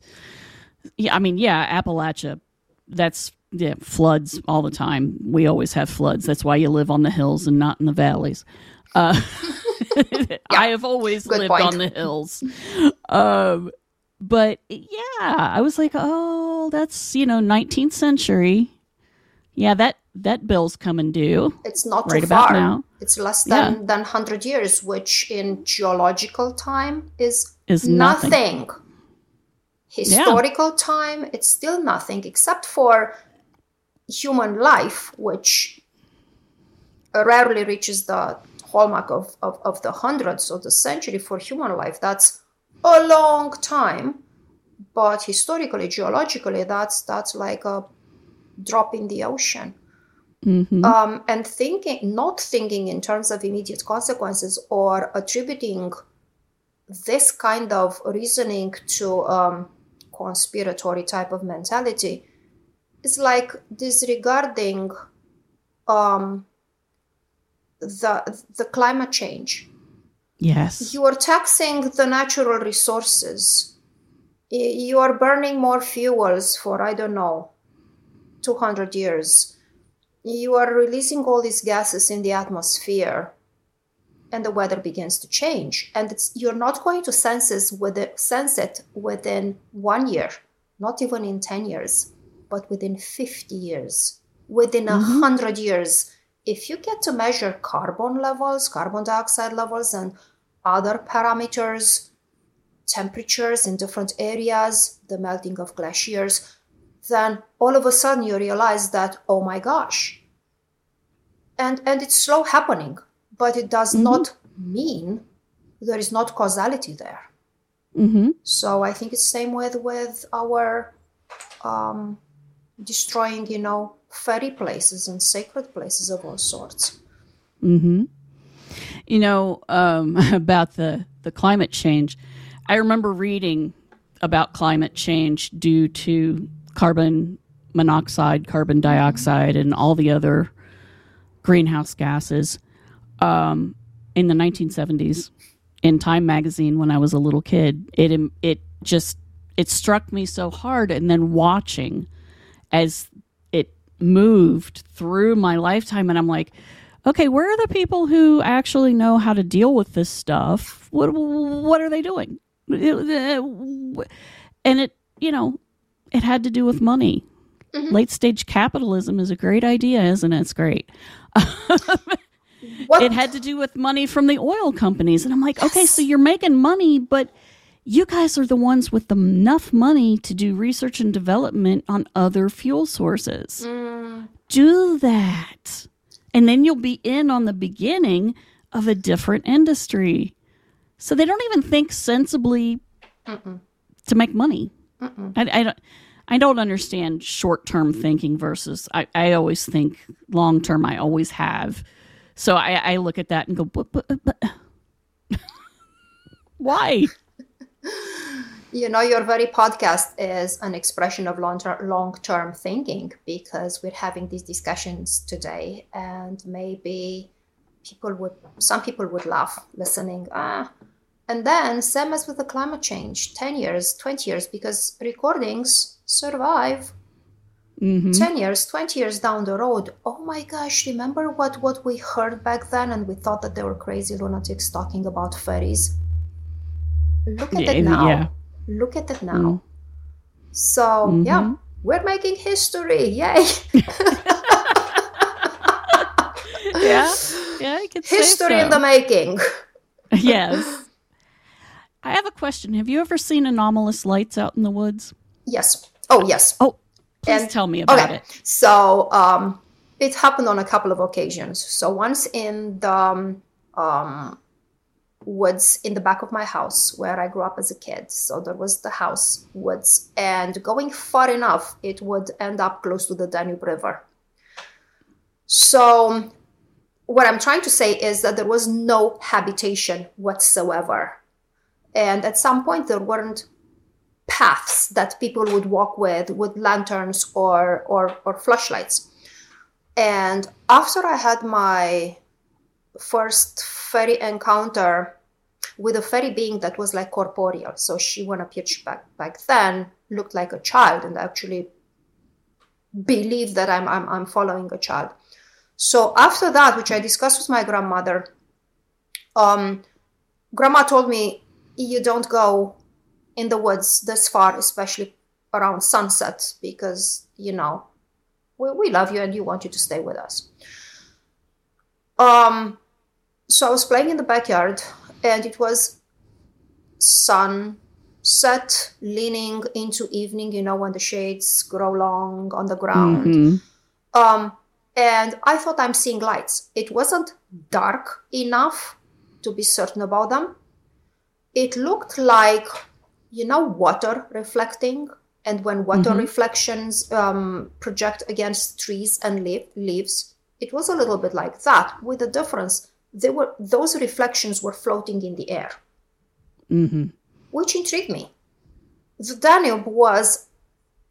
yeah, I mean, yeah, Appalachia, that's yeah, floods all the time. We always have floods. That's why you live on the hills and not in the valleys. Uh, yeah, I have always lived point. on the hills. Um, but yeah, I was like, oh, that's, you know, 19th century yeah, that that bill's coming due. It's not right too far. now. It's less than yeah. than hundred years, which in geological time is is nothing. nothing. Historical yeah. time, it's still nothing, except for human life, which rarely reaches the hallmark of, of, of the hundreds of the century for human life. That's a long time. But historically, geologically, that's that's like a drop in the ocean. Mm-hmm. Um, and thinking, not thinking in terms of immediate consequences or attributing this kind of reasoning to um, conspiratory type of mentality is like disregarding um, the the climate change. Yes, you are taxing the natural resources. You are burning more fuels for I don't know 200 years, you are releasing all these gases in the atmosphere and the weather begins to change. And you're not going to sense, with it, sense it within one year, not even in 10 years, but within 50 years, within a mm-hmm. 100 years. If you get to measure carbon levels, carbon dioxide levels, and other parameters, temperatures in different areas, the melting of glaciers, then all of a sudden you realize that, oh my gosh. And, and it's slow happening but it does mm-hmm. not mean there is not causality there. Mm-hmm. So I think it's same with with our um, destroying, you know, fairy places and sacred places of all sorts. Mm-hmm. You know um, about the the climate change. I remember reading about climate change due to carbon monoxide, carbon dioxide, and all the other greenhouse gases um, in the 1970s in Time magazine when I was a little kid. It it just it struck me so hard, and then watching as it moved through my lifetime, and I'm like, okay, where are the people who actually know how to deal with this stuff? What what are they doing? And it, you know, it had to do with money. Mm-hmm. Late stage capitalism is a great idea, isn't it? It's great. It had to do with money from the oil companies. And I'm like, yes. okay, so you're making money, but you guys are the ones with enough money to do research and development on other fuel sources. Mm. Do that. And then you'll be in on the beginning of a different industry. So they don't even think sensibly Mm-mm. to make money. I, I, don't. I don't understand short term thinking versus I, I always think long term. I always have. So I, I look at that and go, but, but, but. why? you know, your very podcast is an expression of long long term thinking because we're having these discussions today, and maybe people would, some people would laugh listening. Ah, and then same as with the climate change, ten years, twenty years, because recordings survive mm-hmm. 10 years 20 years down the road oh my gosh remember what what we heard back then and we thought that they were crazy lunatics talking about fairies look at yeah, it now yeah. look at it now mm. so mm-hmm. yeah we're making history yay yeah yeah I could history so. in the making yes I have a question. Have you ever seen anomalous lights out in the woods? Yes. Oh, yes. Oh, Please and, tell me about okay. it. So um, it happened on a couple of occasions. So once in the um, um, woods in the back of my house where I grew up as a kid. So there was the house woods, and going far enough, it would end up close to the Danube River. So what I'm trying to say is that there was no habitation whatsoever. And at some point, there weren't paths that people would walk with with lanterns or or, or flashlights. And after i had my first fairy encounter with a fairy being that was like corporeal so she when appeared back back then looked like a child and actually believed that I'm, I'm i'm following a child. So after that which i discussed with my grandmother um grandma told me you don't go in the woods this far, especially around sunset, because, you know, we, we love you and you want you to stay with us. Um, so I was playing in the backyard and it was sunset leaning into evening, you know, when the shades grow long on the ground. Mm-hmm. Um, and I thought I'm seeing lights. It wasn't dark enough to be certain about them. It looked like you know water reflecting and when water mm-hmm. reflections um, project against trees and leaf, leaves it was a little bit like that with the difference they were those reflections were floating in the air mm-hmm. which intrigued me the danube was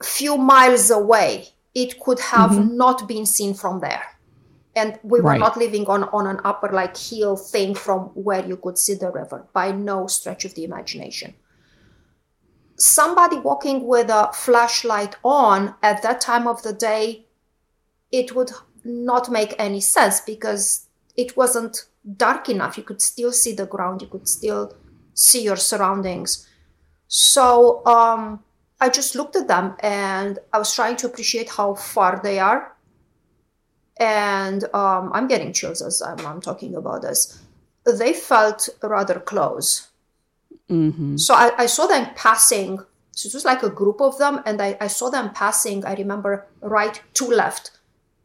a few miles away it could have mm-hmm. not been seen from there and we were right. not living on, on an upper like hill thing from where you could see the river by no stretch of the imagination somebody walking with a flashlight on at that time of the day, it would not make any sense because it wasn't dark enough. You could still see the ground, you could still see your surroundings. So um, I just looked at them and I was trying to appreciate how far they are. And um, I'm getting chills as I'm, I'm, talking about this. They felt rather close. Mm-hmm. So I, I, saw them passing. So it was like a group of them, and I, I saw them passing. I remember right to left,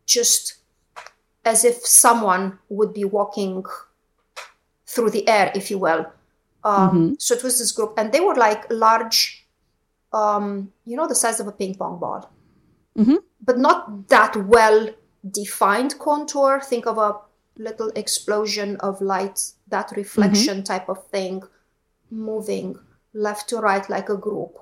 just as if someone would be walking through the air, if you will. Um, mm-hmm. So it was this group, and they were like large, um, you know, the size of a ping pong ball, mm-hmm. but not that well defined contour. Think of a little explosion of light, that reflection mm-hmm. type of thing, moving left to right like a group.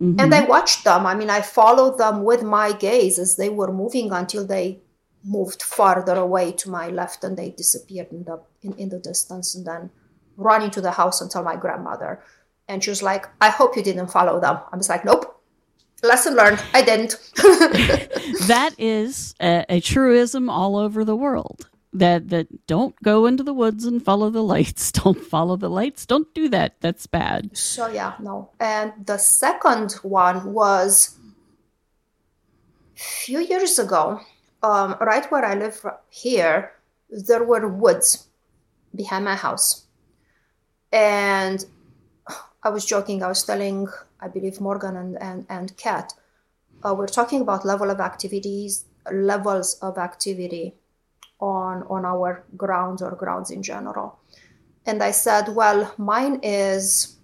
Mm-hmm. And I watched them. I mean, I followed them with my gaze as they were moving until they moved farther away to my left and they disappeared in the in, in the distance and then run into the house and tell my grandmother. And she was like, I hope you didn't follow them. I was like, nope. Lesson learned. I didn't. that is a, a truism all over the world. That that don't go into the woods and follow the lights. Don't follow the lights. Don't do that. That's bad. So yeah, no. And the second one was a few years ago um, right where I live here, there were woods behind my house. And I was joking, I was telling, I believe, Morgan and, and, and Kat, uh, we're talking about level of activities, levels of activity on, on our grounds or grounds in general. And I said, well, mine is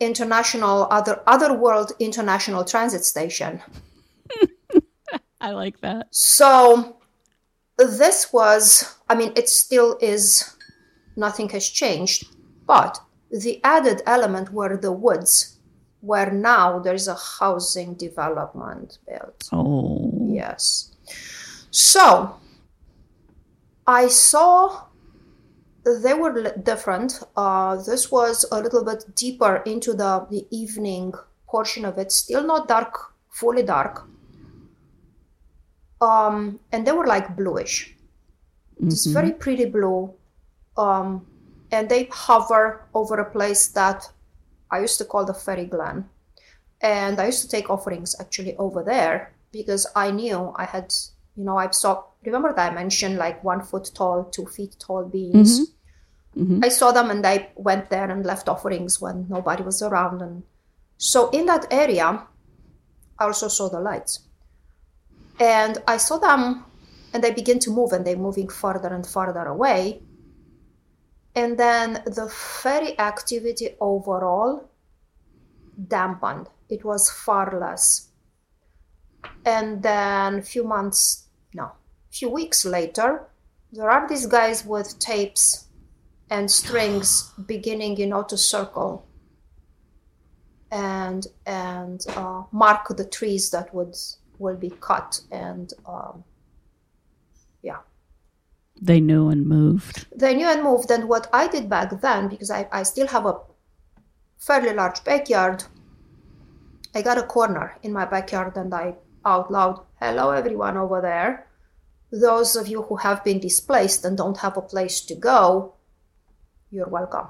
international, other, other world international transit station. I like that. So this was, I mean, it still is, nothing has changed, but the added element were the woods, where now there's a housing development built. Oh. Yes. So I saw they were different. Uh, this was a little bit deeper into the, the evening portion of it, still not dark, fully dark um, and they were like bluish. Mm-hmm. It's very pretty blue, um, and they hover over a place that I used to call the Fairy Glen, and I used to take offerings actually over there because I knew I had, you know, I saw. Remember that I mentioned like one foot tall, two feet tall beings. Mm-hmm. Mm-hmm. I saw them and I went there and left offerings when nobody was around, and so in that area, I also saw the lights. And I saw them and they begin to move and they're moving further and further away. And then the fairy activity overall dampened. It was far less. And then a few months, no, a few weeks later, there are these guys with tapes and strings beginning, you know, to circle and and uh, mark the trees that would will be cut and um, they knew and moved they knew and moved and what i did back then because i, I still have a fairly large backyard i got a corner in my backyard and i out loud hello everyone over there those of you who have been displaced and don't have a place to go you're welcome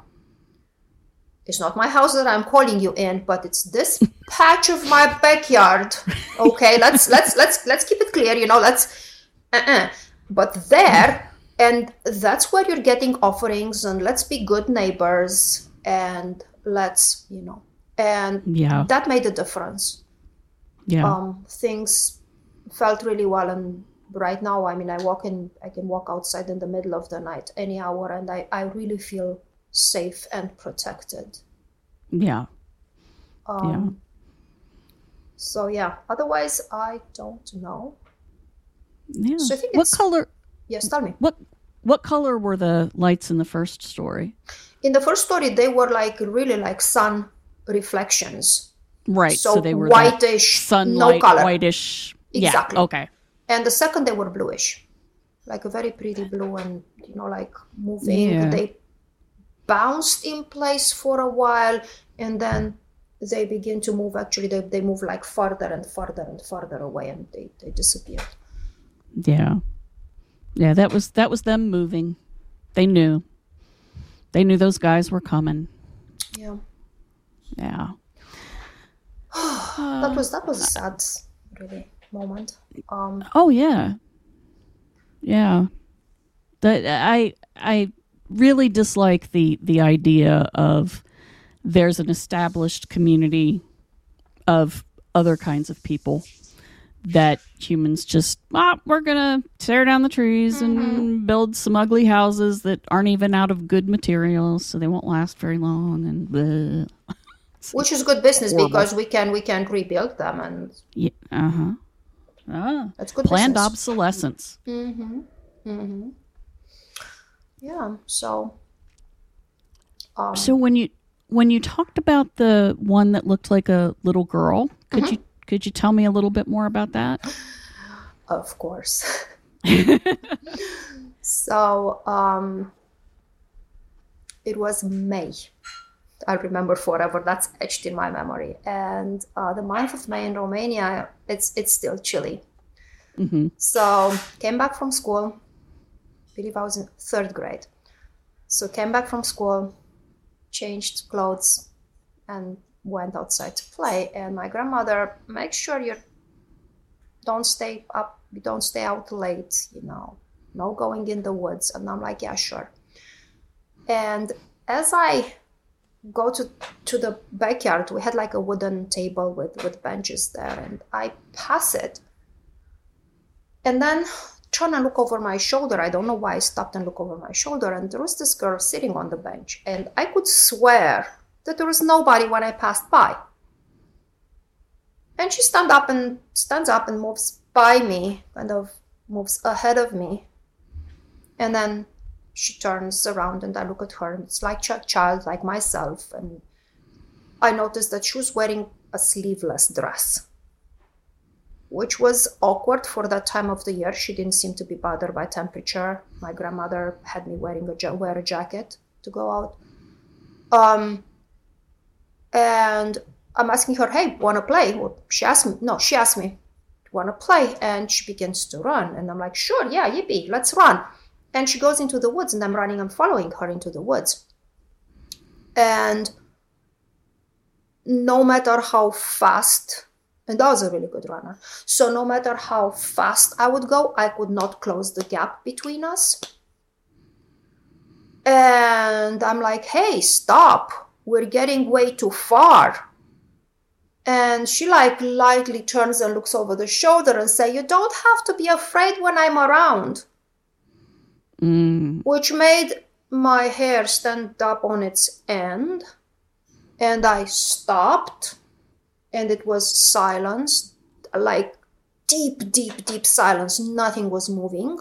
it's not my house that I'm calling you in, but it's this patch of my backyard. Okay, let's let's let's let's keep it clear. You know, let's. Uh-uh. But there, and that's where you're getting offerings, and let's be good neighbors, and let's you know, and yeah, that made a difference. Yeah, um, things felt really well, and right now, I mean, I walk in, I can walk outside in the middle of the night, any hour, and I I really feel safe and protected. Yeah. Um, yeah. So yeah. Otherwise, I don't know. Yeah. So what color? Yes, tell me. What What color were the lights in the first story? In the first story, they were like really like sun reflections. Right. So, so they were whitish, sunlight, no color. whitish. Exactly. Yeah. Okay. And the second, they were bluish, like a very pretty blue, and you know, like moving. Yeah. They bounced in place for a while and then they begin to move actually they, they move like farther and farther and farther away and they, they disappear Yeah. Yeah, that was that was them moving. They knew. They knew those guys were coming. yeah Yeah. that was that was a sad really moment um Oh yeah. Yeah. That I I really dislike the the idea of there's an established community of other kinds of people that humans just ah, we're gonna tear down the trees and build some ugly houses that aren't even out of good materials so they won't last very long and bleh. which is good business Horrible. because we can we can rebuild them and yeah, uh-huh ah, that's good planned business. obsolescence yeah so um, So when you when you talked about the one that looked like a little girl, could you could you tell me a little bit more about that? Of course. so um, it was May. I remember forever. That's etched in my memory. And uh, the month of May in Romania, it's it's still chilly. Mm-hmm. So came back from school. I believe I was in third grade. So came back from school, changed clothes, and went outside to play. And my grandmother, make sure you don't stay up, don't stay out late. You know, no going in the woods. And I'm like, yeah, sure. And as I go to to the backyard, we had like a wooden table with with benches there, and I pass it and then trying to look over my shoulder i don't know why i stopped and looked over my shoulder and there was this girl sitting on the bench and i could swear that there was nobody when i passed by and she stand up and stands up and moves by me kind of moves ahead of me and then she turns around and i look at her and it's like a child like myself and i noticed that she was wearing a sleeveless dress which was awkward for that time of the year. She didn't seem to be bothered by temperature. My grandmother had me wearing a wear a jacket to go out. Um, and I'm asking her, "Hey, want to play?" Well, she asked me. No, she asked me, "Want to play?" And she begins to run, and I'm like, "Sure, yeah, yippee, let's run." And she goes into the woods, and I'm running. I'm following her into the woods, and no matter how fast and I was a really good runner. So no matter how fast I would go, I could not close the gap between us. And I'm like, hey, stop. We're getting way too far. And she like lightly turns and looks over the shoulder and say, you don't have to be afraid when I'm around. Mm. Which made my hair stand up on its end. And I stopped and it was silence, like deep, deep, deep silence. Nothing was moving.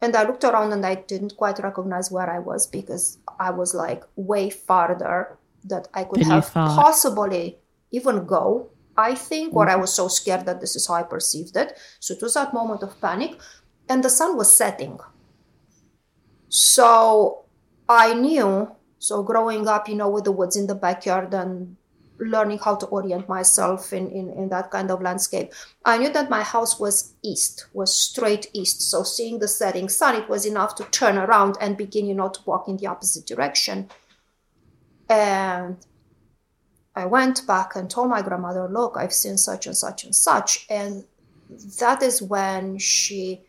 And I looked around and I didn't quite recognize where I was because I was like way farther that I could have thought. possibly even go. I think, or I mm. was so scared that this is how I perceived it. So it was that moment of panic, and the sun was setting. So I knew. So growing up, you know, with the woods in the backyard and learning how to orient myself in, in, in that kind of landscape. I knew that my house was east, was straight east. So seeing the setting sun, it was enough to turn around and begin, you know, to walk in the opposite direction. And I went back and told my grandmother, look, I've seen such and such and such. And that is when she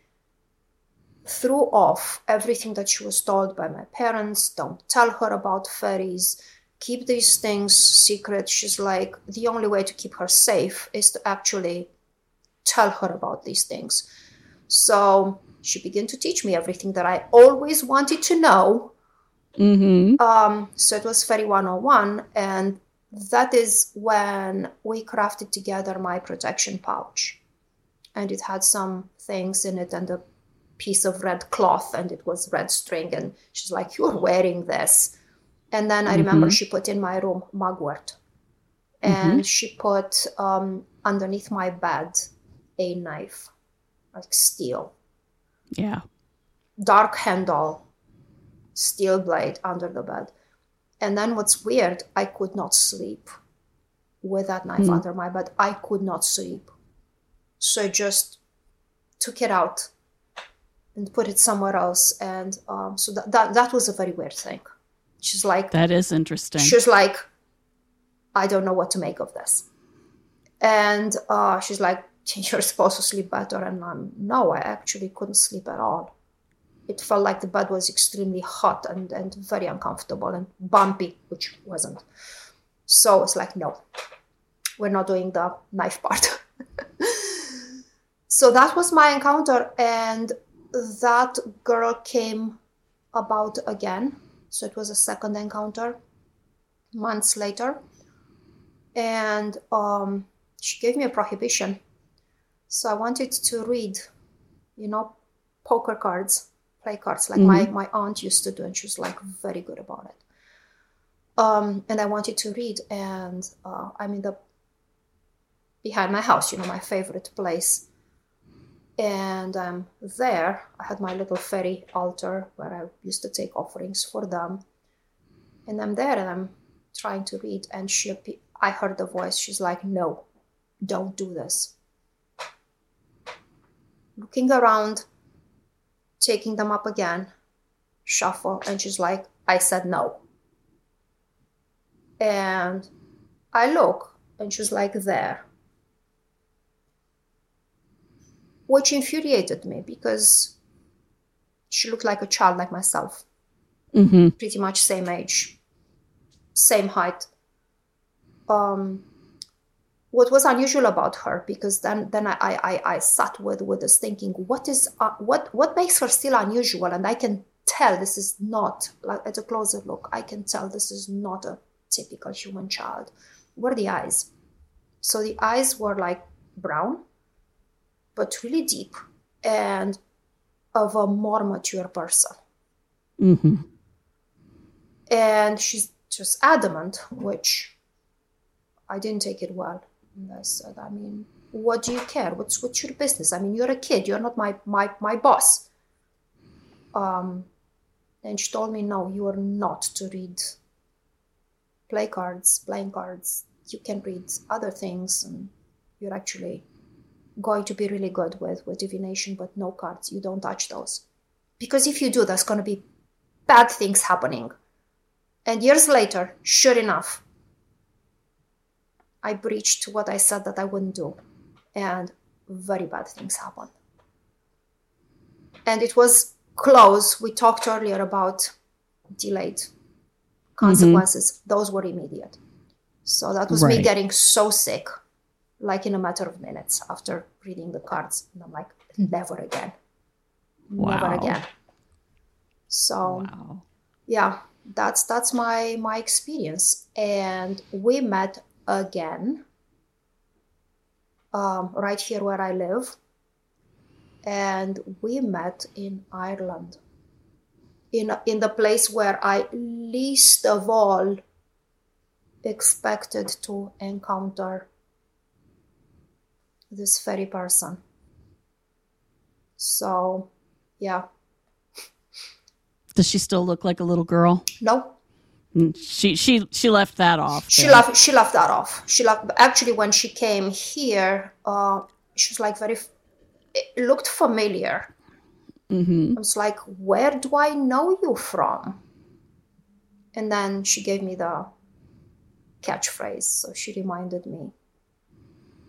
threw off everything that she was told by my parents. Don't tell her about fairies keep these things secret. She's like, the only way to keep her safe is to actually tell her about these things. So she began to teach me everything that I always wanted to know. Mm-hmm. Um, so it was Fairy 101, and that is when we crafted together my protection pouch. And it had some things in it and a piece of red cloth, and it was red string. And she's like, You're wearing this. And then I remember she put in my room mugwort. And she put um, underneath my bed a knife, like steel, Yeah. dark handle, steel blade under the bed. And then what's weird, I could not sleep with that knife Mm. under my bed. I could not sleep. So I just took it out and put it somewhere else. And um, so that, that, that was a very weird thing. She's like, That is interesting. she's like, I don't know what to make of this. And uh, she's like, you're supposed to sleep better. And I'm, no, I actually couldn't sleep at all. It felt like the bed was extremely hot and, and very uncomfortable and bumpy, which wasn't. So it's like, no, we're not doing the knife part. so that was my encounter. And that girl came about again. So it was a second encounter months later. And um, she gave me a prohibition. So I wanted to read, you know, poker cards, play cards, like my, my aunt used to do, and she was like very good about it. Um, and I wanted to read, and uh, I'm in the behind my house, you know, my favorite place. And I'm there. I had my little fairy altar where I used to take offerings for them. And I'm there and I'm trying to read. And she, I heard the voice. She's like, "No, don't do this." Looking around, taking them up again, shuffle, and she's like, "I said no." And I look, and she's like there, which infuriated me because she looked like a child like myself, hmm pretty much same age, same height. Um, what was unusual about her because then then I, I, I sat with with this thinking what is uh, what what makes her still unusual? And I can tell this is not like at a closer look I can tell this is not a typical human child. Were the eyes. So the eyes were like brown but really deep and of a more mature person hmm and she's just adamant, which I didn't take it well. And I said, I mean, what do you care? What's what's your business? I mean, you're a kid. You're not my my my boss. Um, and she told me, no, you are not to read play cards, playing cards. You can read other things, and you're actually going to be really good with with divination, but no cards. You don't touch those, because if you do, there's going to be bad things happening. And years later, sure enough, I breached what I said that I wouldn't do. And very bad things happened. And it was close. We talked earlier about delayed mm-hmm. consequences. Those were immediate. So that was me getting so sick, like in a matter of minutes after reading the cards. And I'm like, never again. Never again. So Wow. yeah that's that's my my experience and we met again um, right here where i live and we met in ireland in in the place where i least of all expected to encounter this very person so yeah Does she still look like a little girl? no Mm, She she she left that off. she there. left she left that off she left actually when she came here uh she was like very it looked familiar Mm-hmm. i was like where do i know you from and then she gave me the catchphrase so she reminded me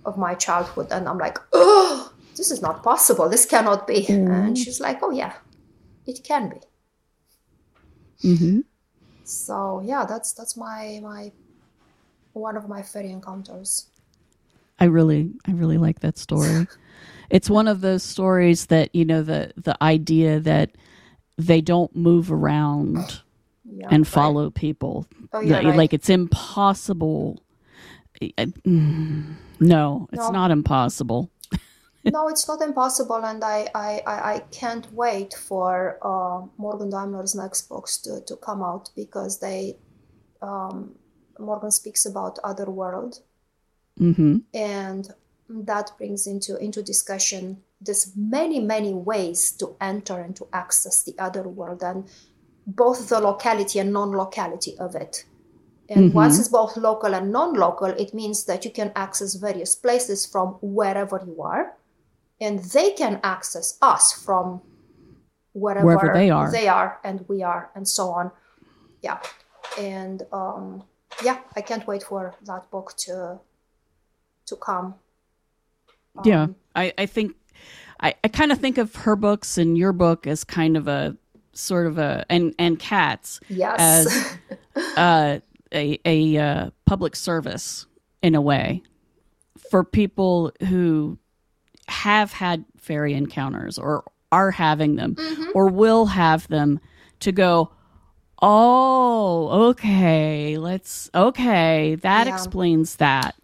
of my childhood and i'm like oh this is not possible this cannot be and she's like oh yeah it can be Mhm. so yeah that's that's my my one of my fairy encounters I really I really like that story. it's one of those stories that you know the the idea that they don't move around yeah and right. follow people. Oh, yeah, Like- right. Like it's impossible. I- mm, No, it's No. not impossible. no, it's not impossible, and I, I, I, I can't wait for uh, Morgan Daimler's next books to, to come out because they um, Morgan speaks about other world, hmm and that brings into into discussion there's many many ways to enter and to access the other world, and both the locality and non-locality of it, And once it's both local and non local, it means that you can access various places from wherever you are, and they can access us from wherever, Wherever they are. they are, and we are, and so on. Yeah. And um, yeah, I can't wait for that book to to come. yeah Um, i i think i i kind of think of her books and your book as kind of a sort of a and and Kat's Yes. as uh a a uh, public service in a way for people who have had fairy encounters or are having them or will have them to go oh okay let's okay that Yeah. explains that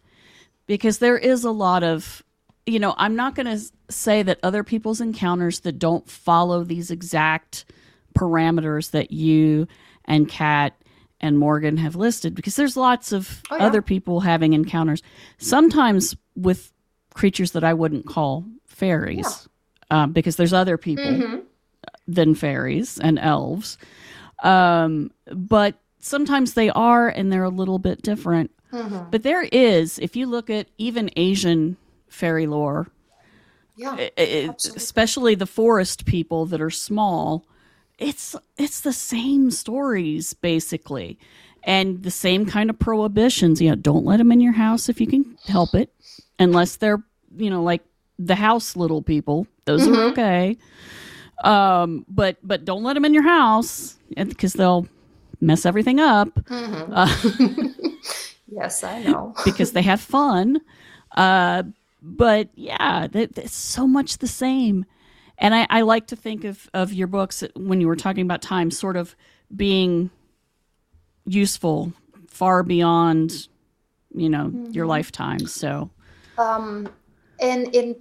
because there is a lot of you know i'm not going to say that other people's encounters that don't follow these exact parameters that you and kat and morgan have listed because there's lots of Oh, yeah. other people having encounters sometimes with creatures that i wouldn't call fairies um, because there's other people Mhm. than fairies and elves. Um, but sometimes they are, and they're a little bit different. Mhm. But there is, if you look at even Asian fairy lore, Yeah. i- i- especially the forest people that are small, it's it's the same stories basically, and the same kind of prohibitions. You know, don't let them in your house if you can help it, unless they're you know like the house little people. Those are okay. Um, but but don't let them in your house because they'll mess everything up Yes, I know. because they have fun. Uh, but yeah, it's so much the same. And I, I like to think of, of your books when you were talking about time sort of being useful far beyond, you know, your lifetime. So, Um, and in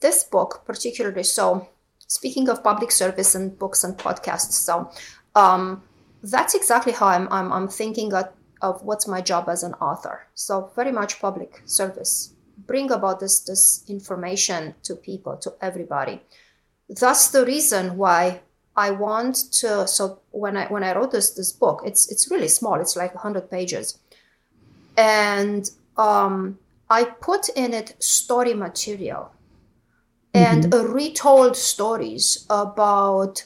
this book particularly, so speaking of public service and books and podcasts, so um, that's exactly how I'm, I'm, I'm thinking of, of what's my job as an author. So very much public service. Bring about this, this information to people, to everybody. That's the reason why I want to. So when I when I wrote this this book, it's it's really small. It's like hundred pages, and um, I put in it story material and retold stories about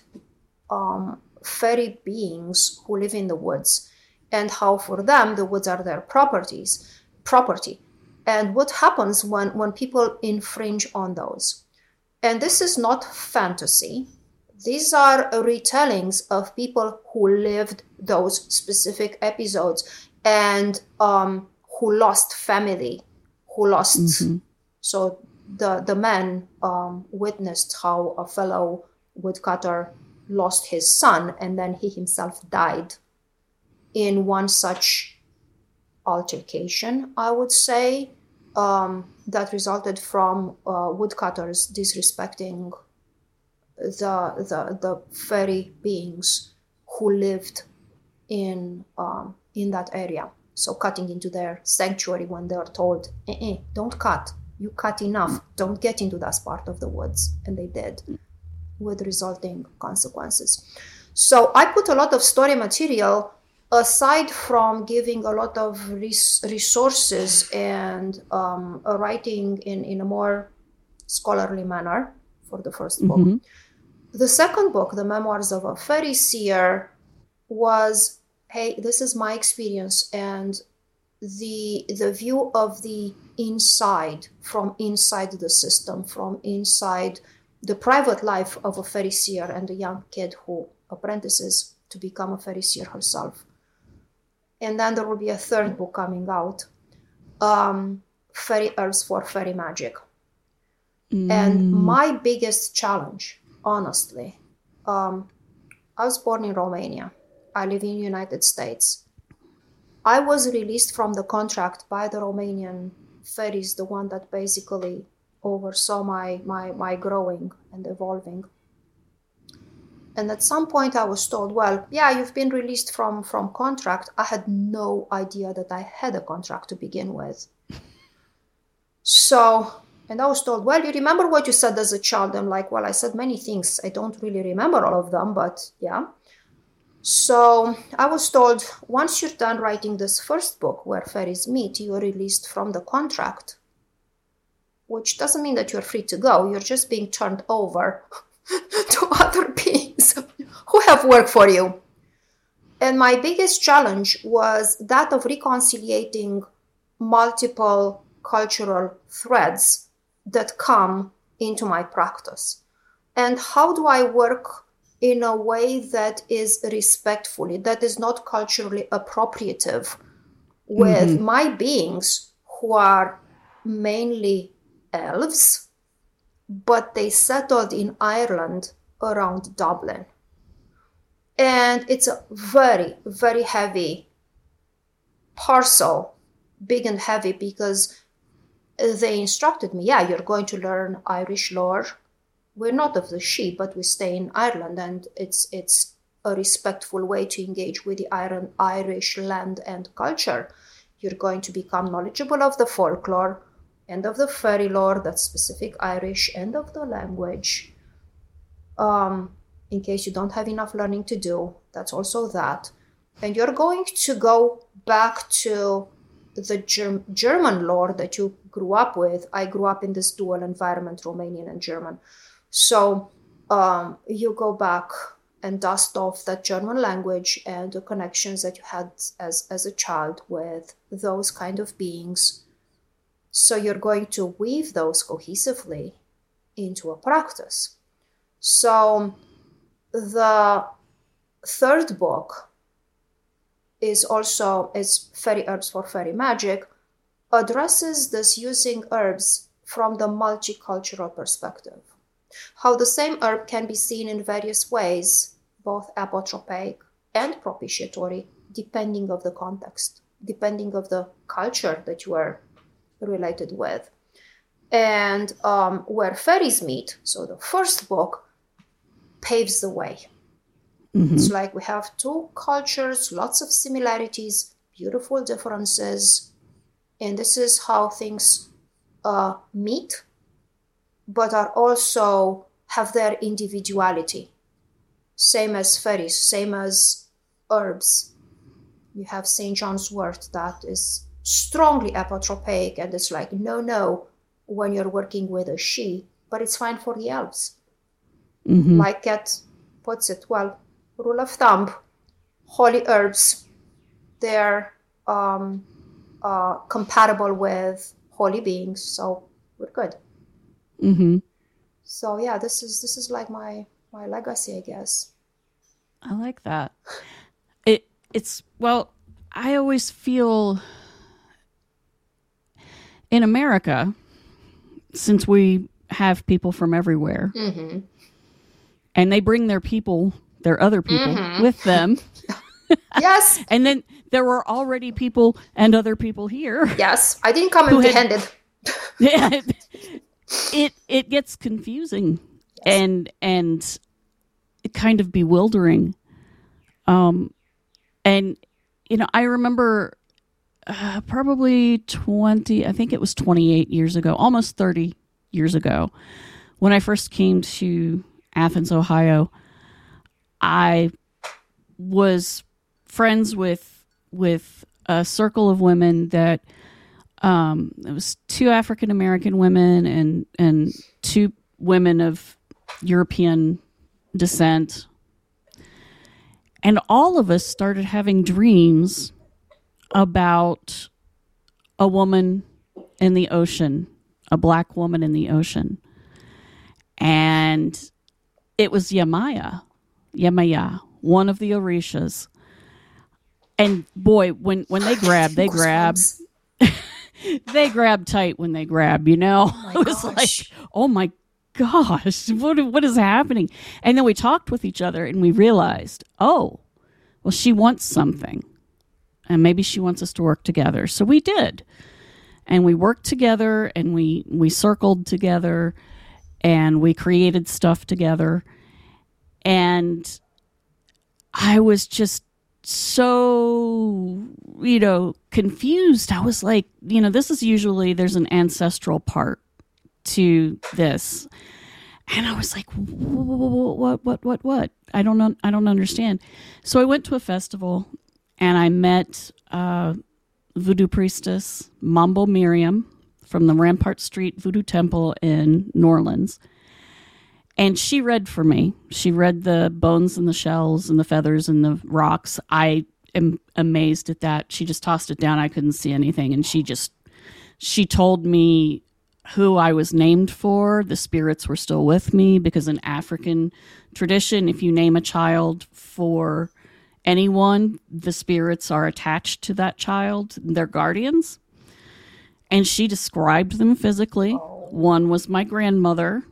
um, fairy beings who live in the woods and how for them the woods are their properties property and what happens when when people infringe on those and this is not fantasy. These are retellings of people who lived those specific episodes and um, who lost family who lost so the the man um, witnessed how a fellow woodcutter lost his son and then he himself died in one such altercation i would say um, that resulted from uh, woodcutters disrespecting the, the the fairy beings who lived in um, in that area. So cutting into their sanctuary when they are told, eh, "Don't cut. You cut enough. Don't get into that part of the woods," and they did, with resulting consequences. So I put a lot of story material aside from giving a lot of res- resources and um, writing in, in a more scholarly manner for the 1st book. The second book, The Memoirs of a Fairy Seer, was hey, this is my experience and the the view of the inside from inside the system, from inside the private life of a fairy seer and a young kid who apprentices to become a fairy seer herself. And then there will be a third book coming out, um, Fairy Herbs for Fairy Magic. And my biggest challenge, honestly, um, I was born in Romania. I live in the United States. I was released from the contract by the Romanian fairies, the one that basically oversaw my, my, my growing and evolving. And at some point I was told, well, yeah, you've been released from, from contract. I had no idea that I had a contract to begin with. So, and I was told, well, you remember what you said as a child? I'm like, well, I said many things. I don't really remember all of them, but yeah. So I was told once you're done writing this first book, Where Fairies Meet, you're released from the contract, which doesn't mean that you're free to go. You're just being turned over to other beings who have work for you. And my biggest challenge was that of reconciliating multiple cultural threads that come into my practice. And how do I work in a way that is respectfully, that is not culturally appropriative with mm-hmm. my beings who are mainly elves, but they settled in Ireland around Dublin. And it's a very, very heavy parcel, big and heavy, because they instructed me, yeah, you're going to learn Irish lore, we're not of the Sidhe, but we stay in Ireland, and it's it's a respectful way to engage with the Irish land and culture. You're going to become knowledgeable of the folklore and of the fairy lore that's specific Irish and of the language. Um, in case you don't have enough learning to do, that's also that. And you're going to go back to the Germ- German lore that you grew up with. I grew up in this dual environment, Romanian and German. So um, you go back and dust off that German language and the connections that you had as, as a child with those kind of beings. So you're going to weave those cohesively into a practice. So the third book is also it's fairy herbs for fairy magic addresses this using herbs from the multicultural perspective how the same herb can be seen in various ways, both apotropaic and propitiatory, depending of the context, depending of the culture that you are related with. And um, where fairies meet, so the first book paves the way. Mm-hmm. It's like we have two cultures, lots of similarities, beautiful differences, and this is how things uh, meet but are also have their individuality. Same as fairies, same as herbs. You have St. John's wort that is strongly apotropaic and it's like, no, no, when you're working with a Sidhe, but it's fine for the elves. Mm-hmm. Like Kat puts it, well, rule of thumb, holy herbs, they're um, uh, compatible with holy beings, so we're good. Mm-hmm. So yeah, this is this is like my my legacy, I guess. I like that. It it's well, I always feel in America, since we have people from everywhere, mm-hmm. and they bring their people, their other people, mm-hmm. with them. yes, and then there were already people and other people here. Yes, I didn't come empty-handed. yeah, it it gets confusing yes. and and kind of bewildering. Um, and you know, I remember uh, probably twenty. I think it was twenty eight years ago, almost thirty years ago, when I first came to Athens, Ohio. I was friends with with a circle of women that um, it was two African American women and and two women of European descent, and all of us started having dreams about a woman in the ocean, a black woman in the ocean, and it was Yemaya, Yemaya, one of the Orishas. And boy, when when they grab, they grab they grab tight when they grab, you know? Oh it was gosh. like, oh my gosh, what, what is happening? And then we talked with each other and we realized, oh, well, she wants something. And maybe she wants us to work together. So we did. And we worked together and we, we circled together and we created stuff together. And I was just so you know confused i was like you know this is usually there's an ancestral part to this And I was like, what, what, what, what? what? I don't know. I don't understand. So I went to a festival and I met uh, voodoo priestess Mambo Miriam from the Rampart Street Voodoo Temple in New Orleans. And she read for me. She read the bones and the shells and the feathers and the rocks. I am amazed at that. She just tossed it down. I couldn't see anything. And she just, she told me who I was named for. The spirits were still with me because in African tradition, if you name a child for anyone, the spirits are attached to that child, they're guardians. And she described them physically. One was my grandmother,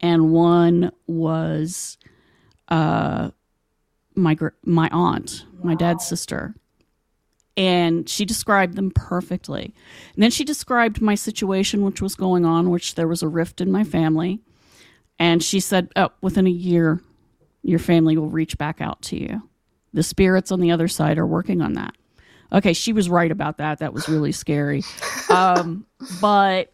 and one was uh, my gr- my aunt, my dad's sister and she described them perfectly. And then she described my situation, which was going on, which there was a rift in my family. And she said, Oh, within a year, your family will reach back out to you. The spirits on the other side are working on that. Okay, she was right about that. That was really scary. Um, but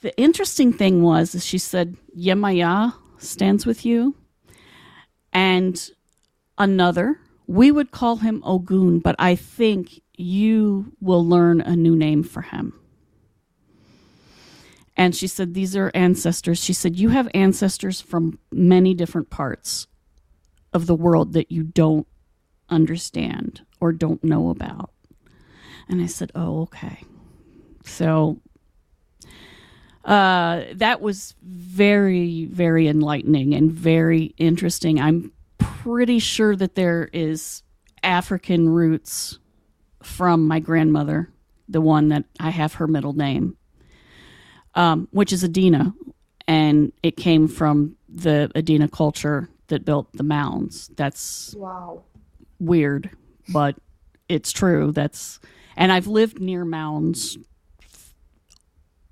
the interesting thing was, is she said, Yemaya stands with you. And another we would call him Ogun, but I think you will learn a new name for him. And she said, These are ancestors. She said, You have ancestors from many different parts of the world that you don't understand or don't know about. And I said, Oh, okay. So uh, that was very, very enlightening and very interesting. I'm pretty sure that there is African roots from my grandmother, the one that I have her middle name, um, which is Adina. and it came from the Adena culture that built the mounds. That's wow, weird, but it's true. That's and I've lived near mounds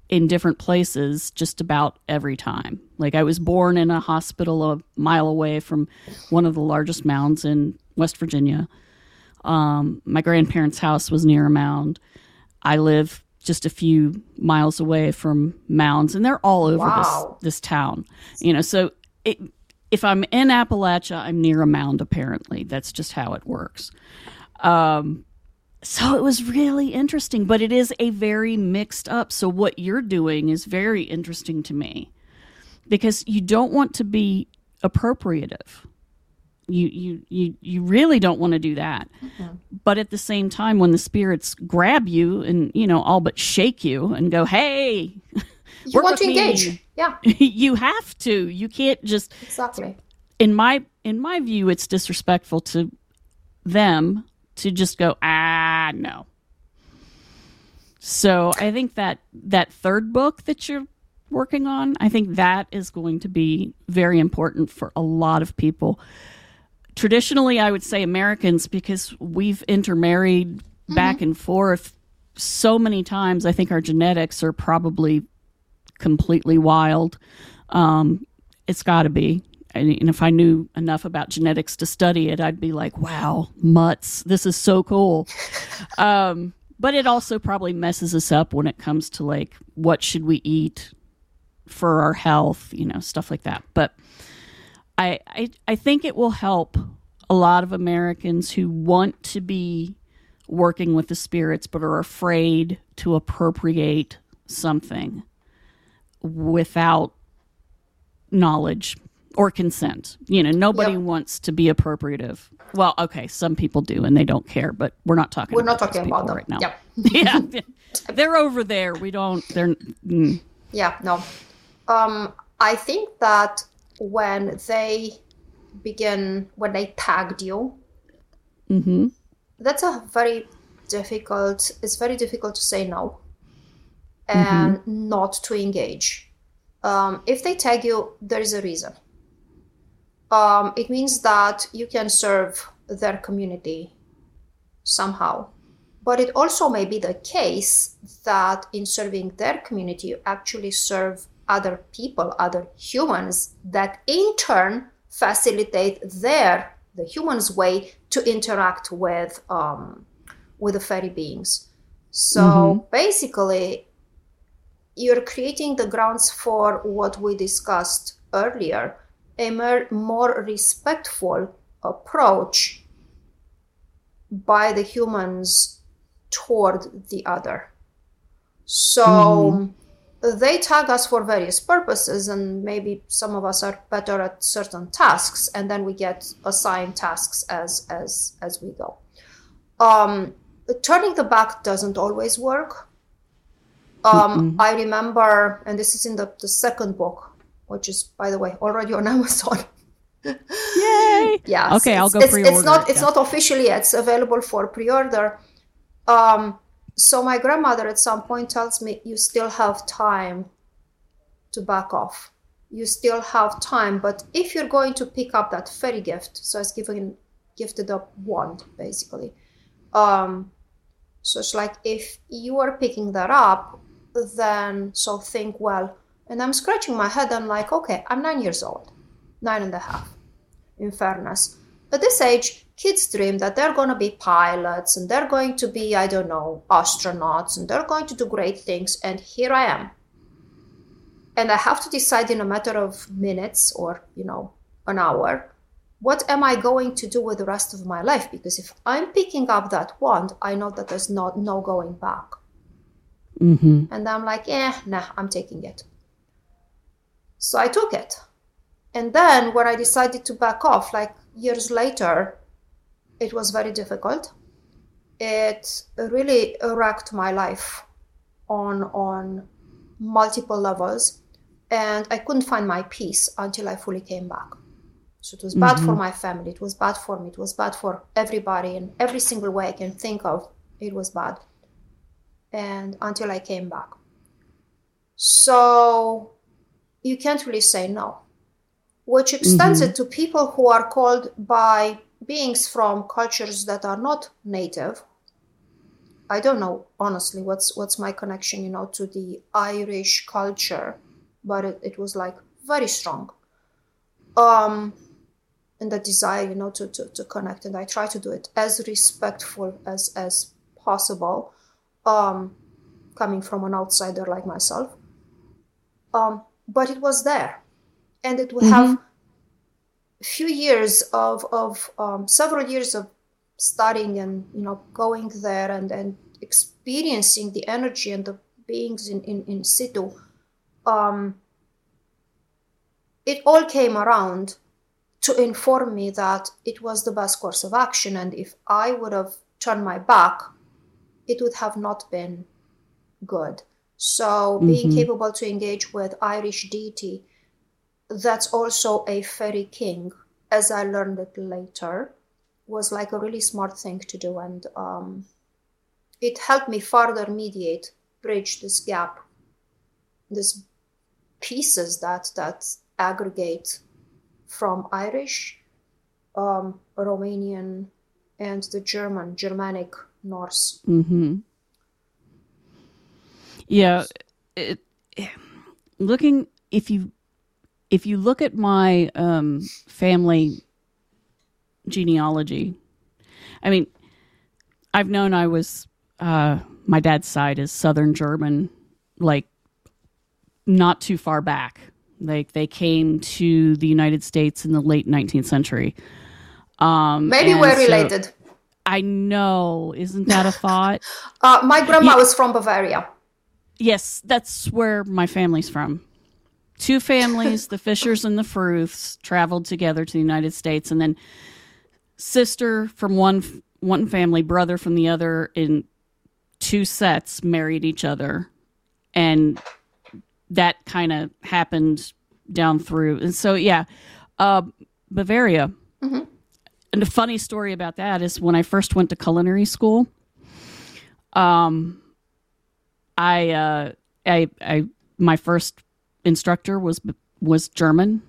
in different places just about every time. Like I was born in a hospital a mile away from one of the largest mounds in West Virginia. Um, my grandparents' house was near a mound. I live just a few miles away from mounds, and they're all over wow. this this town. You know, so it, if I'm in Appalachia, I'm near a mound. Apparently, that's just how it works. Um, so it was really interesting, but it is a very mixed up. So what you're doing is very interesting to me because you don't want to be appropriative. You you you you really don't want to do that. Mm-hmm. But at the same time when the spirits grab you and you know all but shake you and go, "Hey, you want to engage." Me. Yeah. you have to. You can't just Exactly. In my in my view it's disrespectful to them to just go, ah, no. So I think that that third book that you're working on, I think that is going to be very important for a lot of people. Traditionally, I would say Americans because we've intermarried mm-hmm. back and forth so many times. I think our genetics are probably completely wild. Um, it's got to be and if I knew enough about genetics to study it, I'd be like, wow, mutts, this is so cool. um, but it also probably messes us up when it comes to like, what should we eat for our health, you know, stuff like that. But I, I, I think it will help a lot of Americans who want to be working with the spirits but are afraid to appropriate something without knowledge or consent. You know, nobody yep. wants to be appropriative. Well, okay, some people do and they don't care, but we're not talking. We're not talking about them right now. Yep. yeah, they're over there. We don't. They're. Mm. Yeah. No. Um, I think that when they begin, when they tagged you, mm-hmm. that's a very difficult. It's very difficult to say no, and mm-hmm. not to engage. Um, if they tag you, there is a reason um, it means that you can serve their community somehow. But it also may be the case that in serving their community, you actually serve other people, other humans that in turn facilitate their, the humans' way to interact with, um, with the fairy beings. So mm-hmm. basically, you're creating the grounds for what we discussed earlier, a more, respectful approach by the humans toward the other. So mm-hmm. they tag us for various purposes, and maybe some of us are better at certain tasks, and then we get assigned tasks as as as we go. Um, turning the back doesn't always work. Um, I remember, and this is in the, the second book, which is, by the way, already on Amazon. Yay! yeah. Okay, I'll go it's, pre-order. It's not. It, it's not officially yet. It's available for pre-order. Um, so my grandmother at some point tells me, "You still have time to back off. You still have time, but if you're going to pick up that fairy gift, so it's given gifted a wand basically. Um, so it's like if you are picking that up, then so think well. And I'm scratching my head. I'm like, okay, I'm nine years old, nine and a half. In fairness, at this age, kids dream that they're going to be pilots and they're going to be, I don't know, astronauts and they're going to do great things. And here I am. And I have to decide in a matter of minutes or, you know, an hour what am I going to do with the rest of my life? Because if I'm picking up that wand, I know that there's not no going back. Mm-hmm. And I'm like, eh, nah, I'm taking it. So I took it. And then when I decided to back off, like years later, it was very difficult. It really wrecked my life on on multiple levels. And I couldn't find my peace until I fully came back. So it was bad mm-hmm. for my family. It was bad for me. It was bad for everybody in every single way I can think of. It was bad. And until I came back. So you can't really say no, which extends mm-hmm. it to people who are called by beings from cultures that are not native. I don't know honestly what's what's my connection, you know, to the Irish culture, but it, it was like very strong. Um, and the desire you know to, to, to connect and i try to do it as respectful as as possible um, coming from an outsider like myself um, but it was there and it would mm-hmm. have a few years of of um, several years of studying and you know going there and and experiencing the energy and the beings in in, in situ um, it all came around to inform me that it was the best course of action. And if I would have turned my back, it would have not been good. So, mm-hmm. being capable to engage with Irish deity, that's also a fairy king, as I learned it later, was like a really smart thing to do. And um, it helped me further mediate, bridge this gap, these pieces that, that aggregate from Irish, um, Romanian, and the German, Germanic Norse. Mm-hmm. Yeah, it, looking if you if you look at my um, family genealogy, I mean, I've known I was uh, my dad's side is Southern German, like not too far back. Like they came to the United States in the late 19th century. Um, Maybe we're so related. I know. Isn't that a thought? uh, my grandma yeah. was from Bavaria. Yes, that's where my family's from. Two families, the Fishers and the Fruths, traveled together to the United States, and then sister from one one family, brother from the other, in two sets married each other, and that kind of happened down through. And so, yeah, uh, Bavaria. Mm-hmm. And a funny story about that is when I first went to culinary school, um, I, uh, I, I, my first instructor was was German,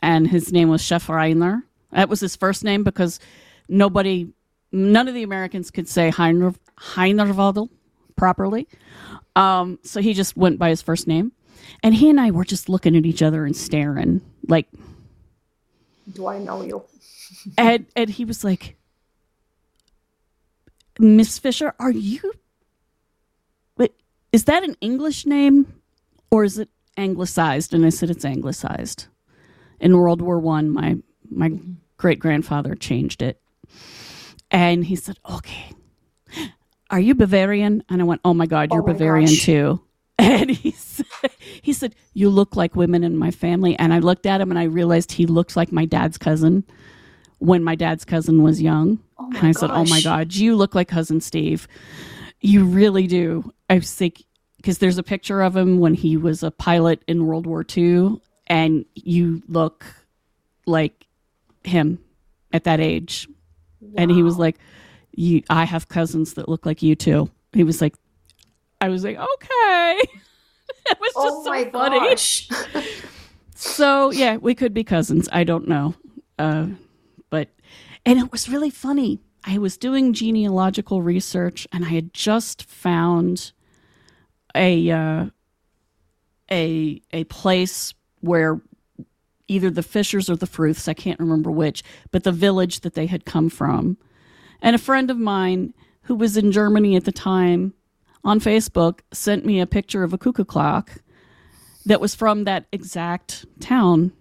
and his name was Chef Reiner. That was his first name because nobody, none of the Americans could say Heiner Heinerwadel properly. Um, so he just went by his first name. And he and I were just looking at each other and staring, like, Do I know you? And and he was like, Miss Fisher, are you? But is that an English name or is it anglicized? And I said it's anglicized. in World War One. My my great grandfather changed it, and he said, "Okay, are you Bavarian?" And I went, "Oh my God, you're Oh my Bavarian gosh. too." And he said, he said, "You look like women in my family." And I looked at him and I realized he looked like my dad's cousin when my dad's cousin was young. Oh and I said, "Oh my. God, you look like cousin Steve. You really do." I was like, because there's a picture of him when he was a pilot in World War II, and you look like him at that age. And he was like, "You, I have cousins that look like you too." He was like, "I was like, okay." it was just Oh so funny. gosh. So yeah, we could be cousins. I don't know, uh, and it was really funny. I was doing genealogical research, and I had just found a uh, a a place where either the Fishers or the Fruths, I can't remember which, but the village that they had come from. And a friend of mine who was in Germany at the time on Facebook sent me a picture of a cuckoo clock that was from that exact town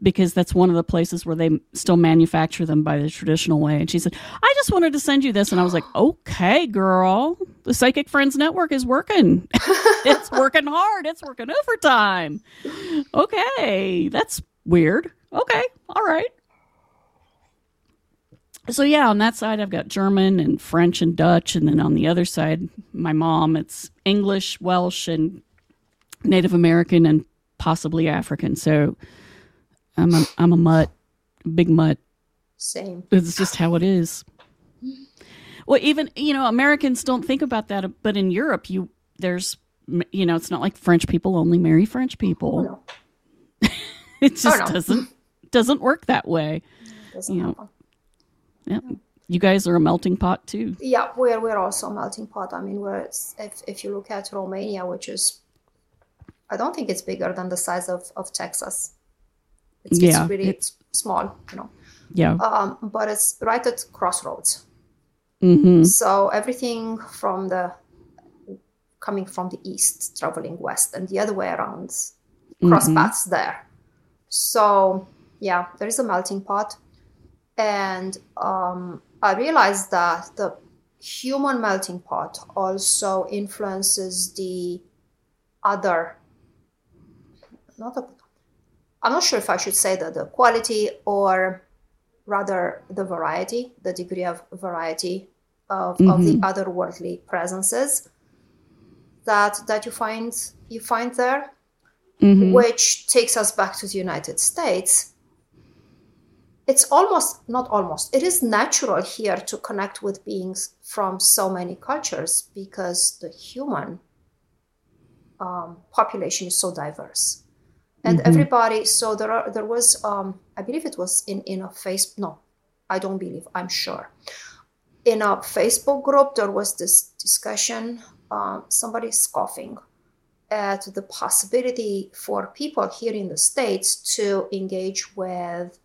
because that's one of the places where they still manufacture them by the traditional way. And she said, I just wanted to send you this. And I was like, okay, girl, the Psychic Friends Network is working. it's working hard. It's working overtime. Okay, that's weird. Okay, all right. So, yeah, on that side, I've got German and French and Dutch. And then on the other side, my mom, it's English, Welsh, and Native American, and possibly African. So, I'm a, I'm a mutt, big mutt. Same. It's just how it is. Well, even you know, Americans don't think about that, but in Europe, you there's you know, it's not like French people only marry French people. Oh, no. It just oh, no. doesn't doesn't work that way. Doesn't Yeah. happen. Yep. You guys are a melting pot too. Yeah, we're we're also a melting pot. I mean, we're if if you look at Romania, which is, I don't think it's bigger than the size of of Texas. It's, Yeah, it's really it's- small, you know. Yeah. Um, but it's right at crossroads. Mm-hmm. So everything from the coming from the east, traveling west, and the other way around, cross Mhm. paths there. So yeah, there is a melting pot, and um, I realized that the human melting pot also influences the other. Not. I'm not sure if I should say that the quality or rather the variety, the degree of variety of, of the otherworldly presences that that you find you find there, Mhm. which takes us back to the United States. It's almost not almost. It is natural here to connect with beings from so many cultures because the human um, population is so diverse and everybody so there are there was um i believe it was in in a face no i don't believe i'm sure. In a facebook group there was this discussion um, somebody scoffing at the possibility for people here in the states to engage with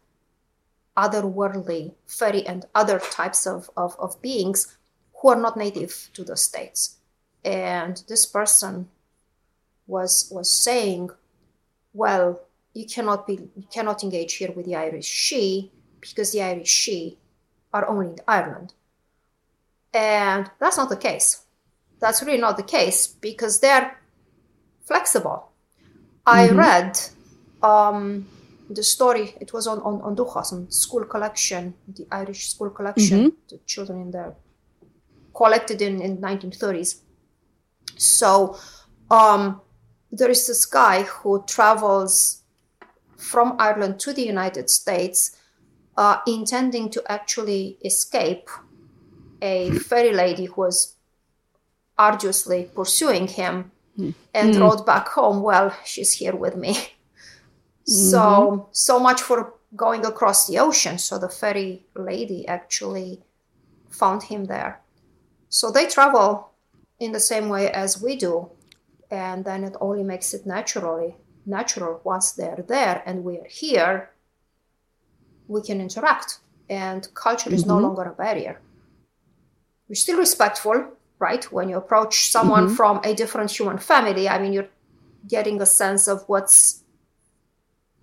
otherworldly fairy and other types of, of, of beings who are not native to the states. And this person was was saying well, you cannot be you cannot engage here with the Irish Sidhe because the Irish Sidhe are only in Ireland. And that's not the case. That's really not the case because they're flexible. I read um, the story, it was on, on, on Duchas, school collection, the Irish school collection, the children in there collected in, in 1930s. So um, there is this guy who travels from Ireland to the United States, uh, intending to actually escape a fairy lady who was arduously pursuing him, and wrote back home, "Well, she's here with me." So, so much for going across the ocean. So the fairy lady actually found him there. So they travel in the same way as we do, and then it only makes it naturally natural once they're there and we're here we can interact and culture is no longer a barrier we're still respectful right when you approach someone from a different human family i mean you're getting a sense of what's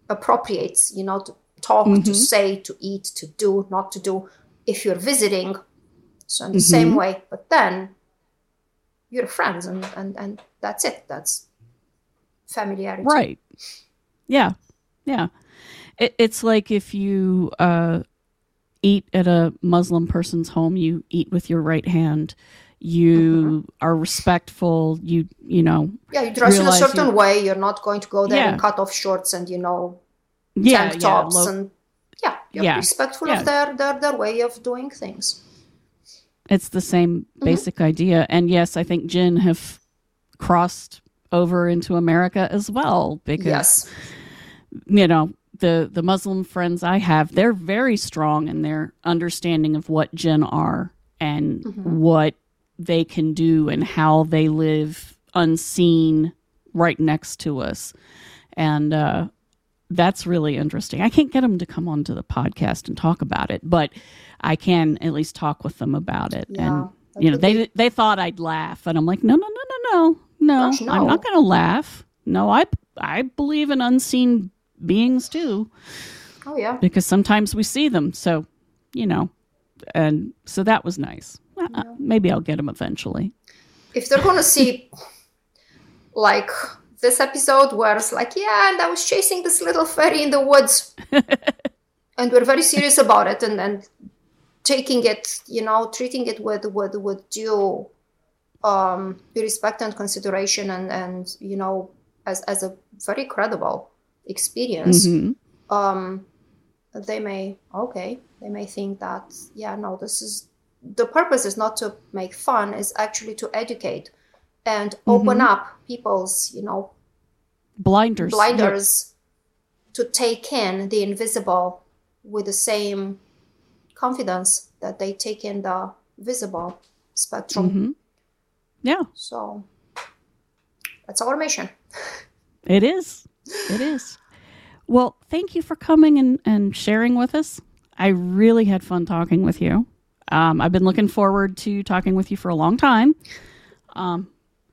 appropriate, you know, to talk, Mm-hmm. to say, to eat, to do, not to do, if you're visiting. So in the Mm-hmm. same way, but then you're friends and, and, and that's it. That's familiarity. Right. Yeah. Yeah. It, it's like if you uh, eat at a Muslim person's home, you eat with your right hand. You Mm-hmm. are respectful. You you know. Yeah, you dress in a certain you- way. You're not going to go there Yeah. in cut off shorts and, you know, Yeah. tank yeah, tops lo- and yeah, you're Yeah. respectful Yeah. of their, their their way of doing things. it's the same Mm-hmm. basic idea. And yes, I think Jinn have crossed over into America as well because Yes. you know the the Muslim friends I have, they're very strong in their understanding of what jinn are and what they can do and how they live unseen right next to us, and uh, that's really interesting. I can't get them to come onto the podcast and talk about it, but I can at least talk with them about it. Yeah, and you know, they they thought I'd laugh, and I'm like, no, no, no, no, no, no, I'm not going to laugh. No, I I believe in unseen beings too, Oh yeah. because sometimes we see them. So, you know, and so that was nice. Uh, uh, Maybe I'll get them eventually. If they're gonna see like this episode where it's like, yeah, and I was chasing this little fairy in the woods. and we're very serious about it and, and taking it, you know, treating it with with with due um respect and consideration and, and you know, as as a very credible experience. Mhm. um, they may okay they may think that yeah no this is the purpose is not to make fun is actually to educate and open up people's you know Blinders. blinders to take in the invisible with the same confidence that they take in the visible spectrum Mhm. Yeah, so that's our mission it is. It is. Well, thank you for coming and, and sharing with us. I really had fun talking with you. Um, I've been looking forward to talking with you for a long time. Um,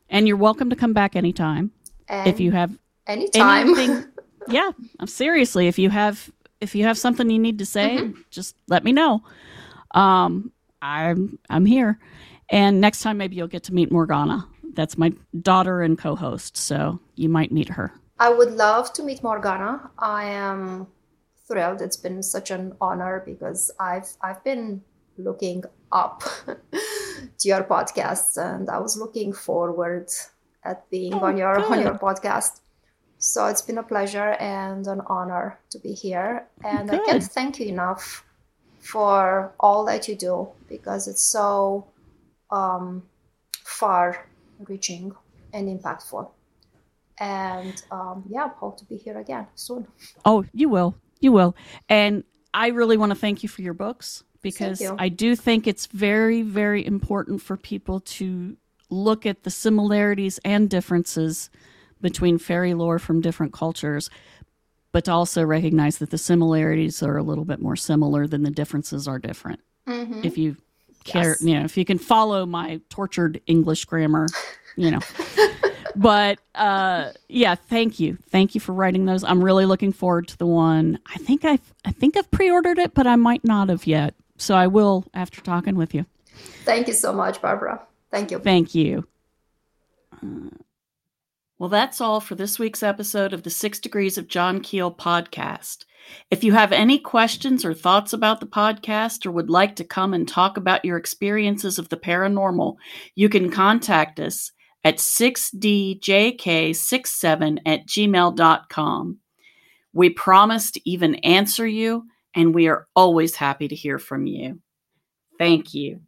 and you're welcome to come back anytime and if you have anytime anything. yeah, seriously. If you have if you have something you need to say, just let me know. Um, I'm I'm here, and next time maybe you'll get to meet Morgana. That's my daughter and co-host, so you might meet her. I would love to meet Morgana. I am thrilled. It's been such an honor because I've I've been looking up to your podcasts and I was looking forward at being on your on your podcast. So it's been a pleasure and an honor to be here. And I can't thank you enough for all that you do because it's so um, far reaching and impactful and um, yeah, hope to be here again soon. Oh, you will. You will. And I really want to thank you for your books because you. I do think it's very, very important for people to look at the similarities and differences between fairy lore from different cultures, but to also recognize that the similarities are a little bit more similar than the differences are different. If you care, Yes. you know, if you can follow my tortured English grammar, you know. but uh yeah thank you thank you for writing those i'm really looking forward to the one i think i've i think i've pre-ordered it but i might not have yet so i will after talking with you Thank you so much, Barbara. Thank you. thank you Uh, well that's all for this week's episode of the six degrees of john keel podcast if you have any questions or thoughts about the podcast or would like to come and talk about your experiences of the paranormal you can contact us at 6djk67 at gmail.com. We promise to even answer you, and we are always happy to hear from you. Thank you.